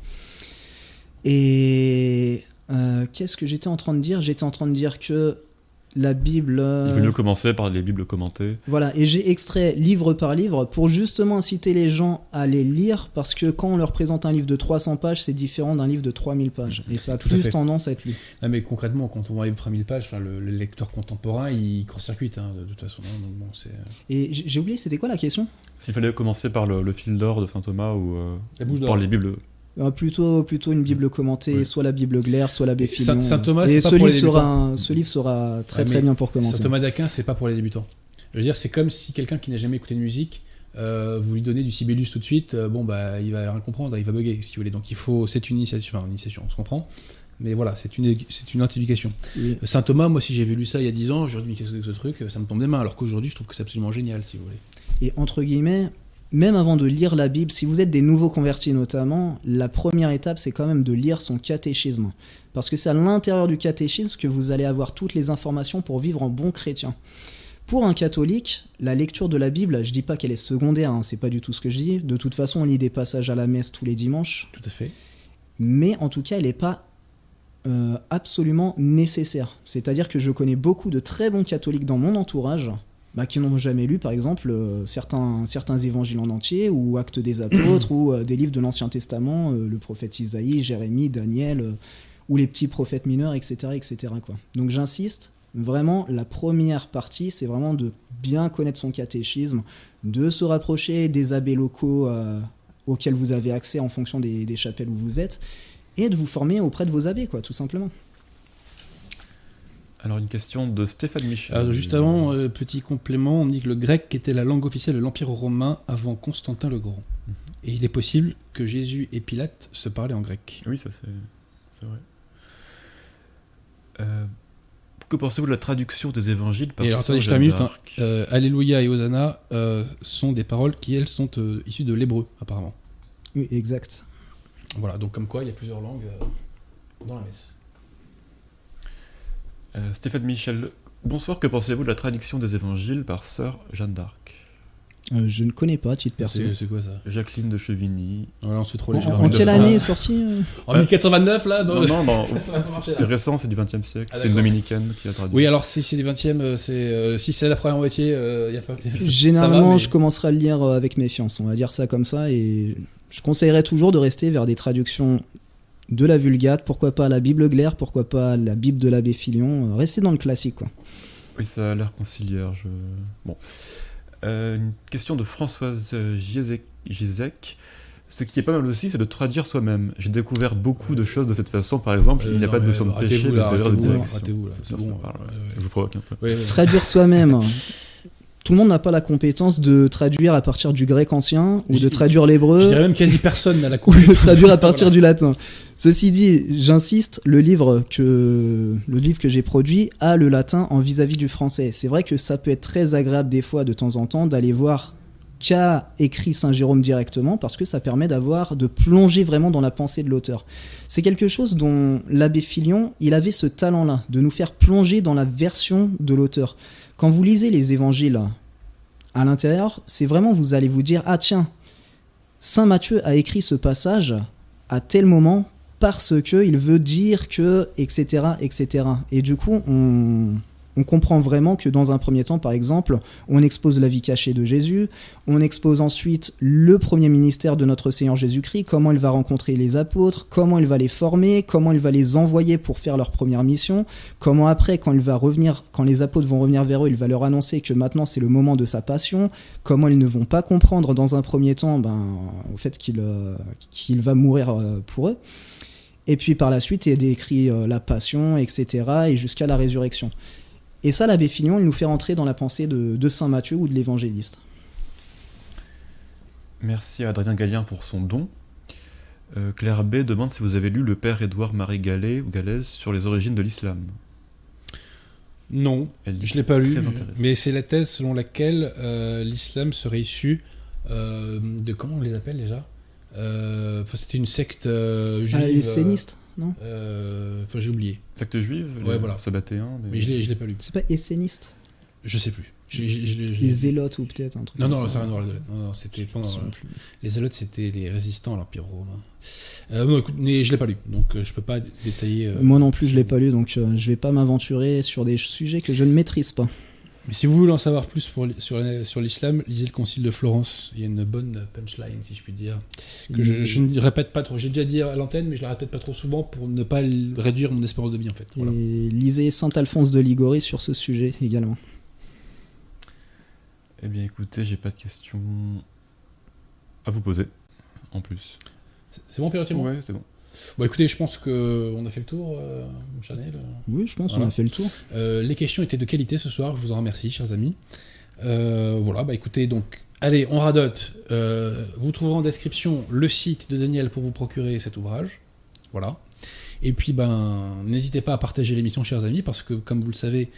Et euh, qu'est-ce que j'étais en train de dire? J'étais en train de dire que la Bible. euh, Il vaut mieux commencer par les Bibles commentées. voilà, et j'ai extrait livre par livre pour justement inciter les gens à les lire parce que quand on leur présente un livre de 300 pages, c'est différent d'un livre de 3000 pages. Et ça a Tout plus tendance à être lu. Ah, mais concrètement, quand on voit un livre de 3000 pages, enfin, le, le lecteur contemporain, il court-circuite hein, de toute façon. hein, donc bon, c'est Et j'ai oublié, c'était quoi la question? S'il fallait commencer par le, le fil d'or de saint Thomas ou euh, la bouche d'or. par les Bibles. Euh, plutôt, plutôt une Bible commentée, soit la Bible Glaire, soit l'abbé Et Saint- Thomas, Et pas ce pour livre, les sera débutants. un- ce livre sera très Ouais, très bien pour commencer. Saint Thomas d'Aquin, c'est pas pour les débutants. Je veux dire, c'est comme si quelqu'un qui n'a jamais écouté de musique, euh, vous lui donnez du Sibelius tout de suite, euh, bon bah il va rien comprendre, il va bugger si vous voulez. Donc il faut, c'est une initiation, enfin une initiation, on se comprend. Mais voilà, c'est une, c'est une. Et- Saint Thomas, moi si j'avais lu ça il y a 10 ans, j'aurais dit mais qu'est-ce que c'est que ce truc, ça me tombe des mains. Alors qu'aujourd'hui, je trouve que c'est absolument génial, si vous voulez. Et entre guillemets, même avant de lire la Bible, si vous êtes des nouveaux convertis notamment, la première étape, c'est quand même de lire son catéchisme. Parce que c'est à l'intérieur du catéchisme que vous allez avoir toutes les informations pour vivre en bon chrétien. Pour un catholique, la lecture de la Bible, je dis pas qu'elle est secondaire, hein, c'est pas du tout ce que je dis. De toute façon, on lit des passages à la messe tous les dimanches, Tout à fait. mais en tout cas, elle n'est pas euh, absolument nécessaire. C'est-à-dire que je connais beaucoup de très bons catholiques dans mon entourage bah, qui n'ont jamais lu, par exemple, euh, certains, certains évangiles en entier, ou Actes des Apôtres, ou euh, des livres de l'Ancien Testament, euh, le prophète Isaïe, Jérémie, Daniel, ou les petits prophètes mineurs, etc. etc. quoi. Donc j'insiste, vraiment, la première partie, c'est vraiment de bien connaître son catéchisme, de se rapprocher des abbés locaux auxquels vous avez accès en fonction des, des chapelles où vous êtes, et de vous former auprès de vos abbés, quoi, tout simplement. Alors, une question de Stéphane Michel. Alors, juste avant, euh, petit complément, on dit que le grec était la langue officielle de l'Empire romain avant Constantin le Grand. Mhm. Et il est possible que Jésus et Pilate se parlaient en grec. Oui, ça c'est vrai. Euh, que pensez-vous de la traduction des évangiles par Et alors, Saint attendez, je Jeanne termine. hein. Euh, Alléluia et Hosanna euh, sont des paroles qui, elles, sont euh, issues de l'hébreu, apparemment. Oui, exact. Voilà, donc comme quoi, il y a plusieurs langues euh, dans la messe. Euh, Stéphane Michel, bonsoir, que pensez-vous de la traduction des évangiles par Sœur Jeanne d'Arc Euh, je ne connais pas, titre perso. C'est quoi ça Jacqueline de Chevigny. Voilà, on se fait trop En, les en quelle année est sorti euh En 1429, là dans- Non, c'est récent, c'est du 20 e siècle. Ah, c'est une dominicaine qui a traduit. Oui, alors si c'est du 20 e c'est, euh, si c'est la première moitié, il y a pas. Généralement, va, mais- je commencerai à le lire euh, avec méfiance, on va dire ça comme ça, et je conseillerais toujours de rester vers des traductions de la Vulgate, pourquoi pas la Bible Glaire, pourquoi pas la Bible de l'abbé Filion, euh, restez dans le classique, quoi. Oui, ça a l'air conciliaire. Je... Bon. Euh, une question de Françoise euh, Giesec. Giesec. Ce qui est pas mal aussi, c'est de traduire soi-même. J'ai découvert beaucoup de choses de cette façon. Par exemple, Euh, il n'y a non, pas de notion de péché, de de direction. arrêtez-vous, là, bon, ouais. Je vous provoque un peu. Ouais, ouais. Traduire soi-même. Tout le monde n'a pas la compétence de traduire à partir du grec ancien, ou Je- de traduire Je l'hébreu. dirais même quasi personne n'a la ou compétence. le traduire à partir du latin. Ceci dit, j'insiste, le livre que le livre que j'ai produit a le latin en vis-à-vis du français. C'est vrai que ça peut être très agréable des fois, de temps en temps, d'aller voir qu'a écrit Saint Jérôme directement, parce que ça permet d'avoir de plonger vraiment dans la pensée de l'auteur. C'est quelque chose dont l'abbé Filion, il avait ce talent-là, de nous faire plonger dans la version de l'auteur. Quand vous lisez les évangiles à l'intérieur, c'est vraiment vous allez vous dire ah tiens, Saint Matthieu a écrit ce passage à tel moment parce que il veut dire que etc etc et du coup on, on comprend vraiment que dans un premier temps par exemple on expose la vie cachée de Jésus on expose ensuite le premier ministère de notre Seigneur Jésus-Christ comment il va rencontrer les apôtres comment il va les former comment il va les envoyer pour faire leur première mission comment après quand il va revenir quand les apôtres vont revenir vers eux il va leur annoncer que maintenant c'est le moment de sa passion comment ils ne vont pas comprendre dans un premier temps ben, au fait qu'il euh, va mourir euh, pour eux. Et puis par la suite, il décrit euh, la passion, etc., et jusqu'à la résurrection. Et ça, l'abbé Fignon, il nous fait rentrer dans la pensée de, de Saint Matthieu ou de l'évangéliste. Merci à Adrien Gallien pour son don. Euh, Claire B demande si vous avez lu le père Édouard-Marie Gallet ou Galaise sur les origines de l'islam. Non, je l'ai pas lu, mais c'est la thèse selon laquelle euh, l'islam serait issu euh, de comment on les appelle déjà? Euh, enfin, C'était une secte euh, juive. Ah, non euh, Enfin, j'ai oublié, Secte juive Ouais, les voilà. Sabbatéens des- mais je l'ai, je l'ai pas lu. C'est pas essénistes Je sais plus. Je- je- je- je- Les zélotes ou peut-être un truc Non, comme non, ça. n'a rien à voir, les zélotes. Non, non, c'était pendant. Euh, plus. Les zélotes, c'était les résistants à l'Empire romain. Euh, bon, écoute, mais je l'ai pas lu, donc euh, je peux pas détailler. euh, Moi non plus, je l'ai pas lu, donc euh, je vais pas m'aventurer sur des sujets que je ne maîtrise pas. Mais si vous voulez en savoir plus pour, sur, la- sur l'islam, lisez le Concile de Florence. Il y a une bonne punchline, si je puis dire. Que je, je ne répète pas trop. J'ai déjà dit à l'antenne, mais je la répète pas trop souvent pour ne pas réduire mon espérance de vie, en fait. Voilà. Et lisez Saint Alphonse de Ligorie sur ce sujet également. Eh bien écoutez, j'ai pas de questions à vous poser, en plus. C'est bon, Pierre Timon Ouais, c'est bon. Bon, écoutez, je pense qu'on a fait le tour, euh, Chanel. Oui, je pense Voilà. qu'on a fait le tour. Euh, les questions étaient de qualité ce soir, je vous en remercie, chers amis. Euh, voilà, bah écoutez, donc, allez, on radote. Euh, vous trouverez en description le site de Daniel pour vous procurer cet ouvrage. Voilà. Et puis, ben, n'hésitez pas à partager l'émission, chers amis, parce que, comme vous le savez,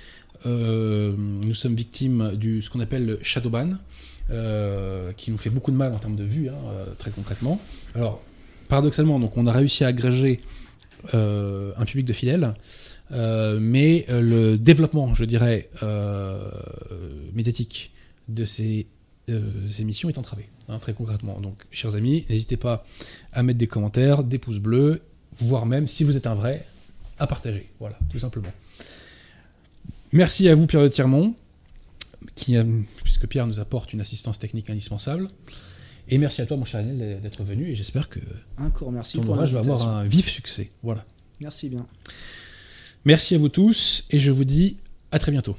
nous sommes victimes du ce qu'on appelle le shadowban, qui nous fait beaucoup de mal en termes de vues, hein, très concrètement. Alors, paradoxalement, donc, on a réussi à agréger euh, un public de fidèles. Euh, mais euh, le développement, je dirais, médiatique de ces émissions est entravé, hein, très concrètement. Donc, chers amis, n'hésitez pas à mettre des commentaires, des pouces bleus, voire même, si vous êtes un vrai, à partager. Voilà, tout simplement. Merci à vous, Pierre de Tirmont, qui, puisque Pierre nous apporte une assistance technique indispensable. Et merci à toi, mon cher Daniel, d'être venu. Et j'espère que Encore merci ton pour ouvrage va avoir un vif succès. Voilà. Merci bien. Merci à vous tous et je vous dis à très bientôt.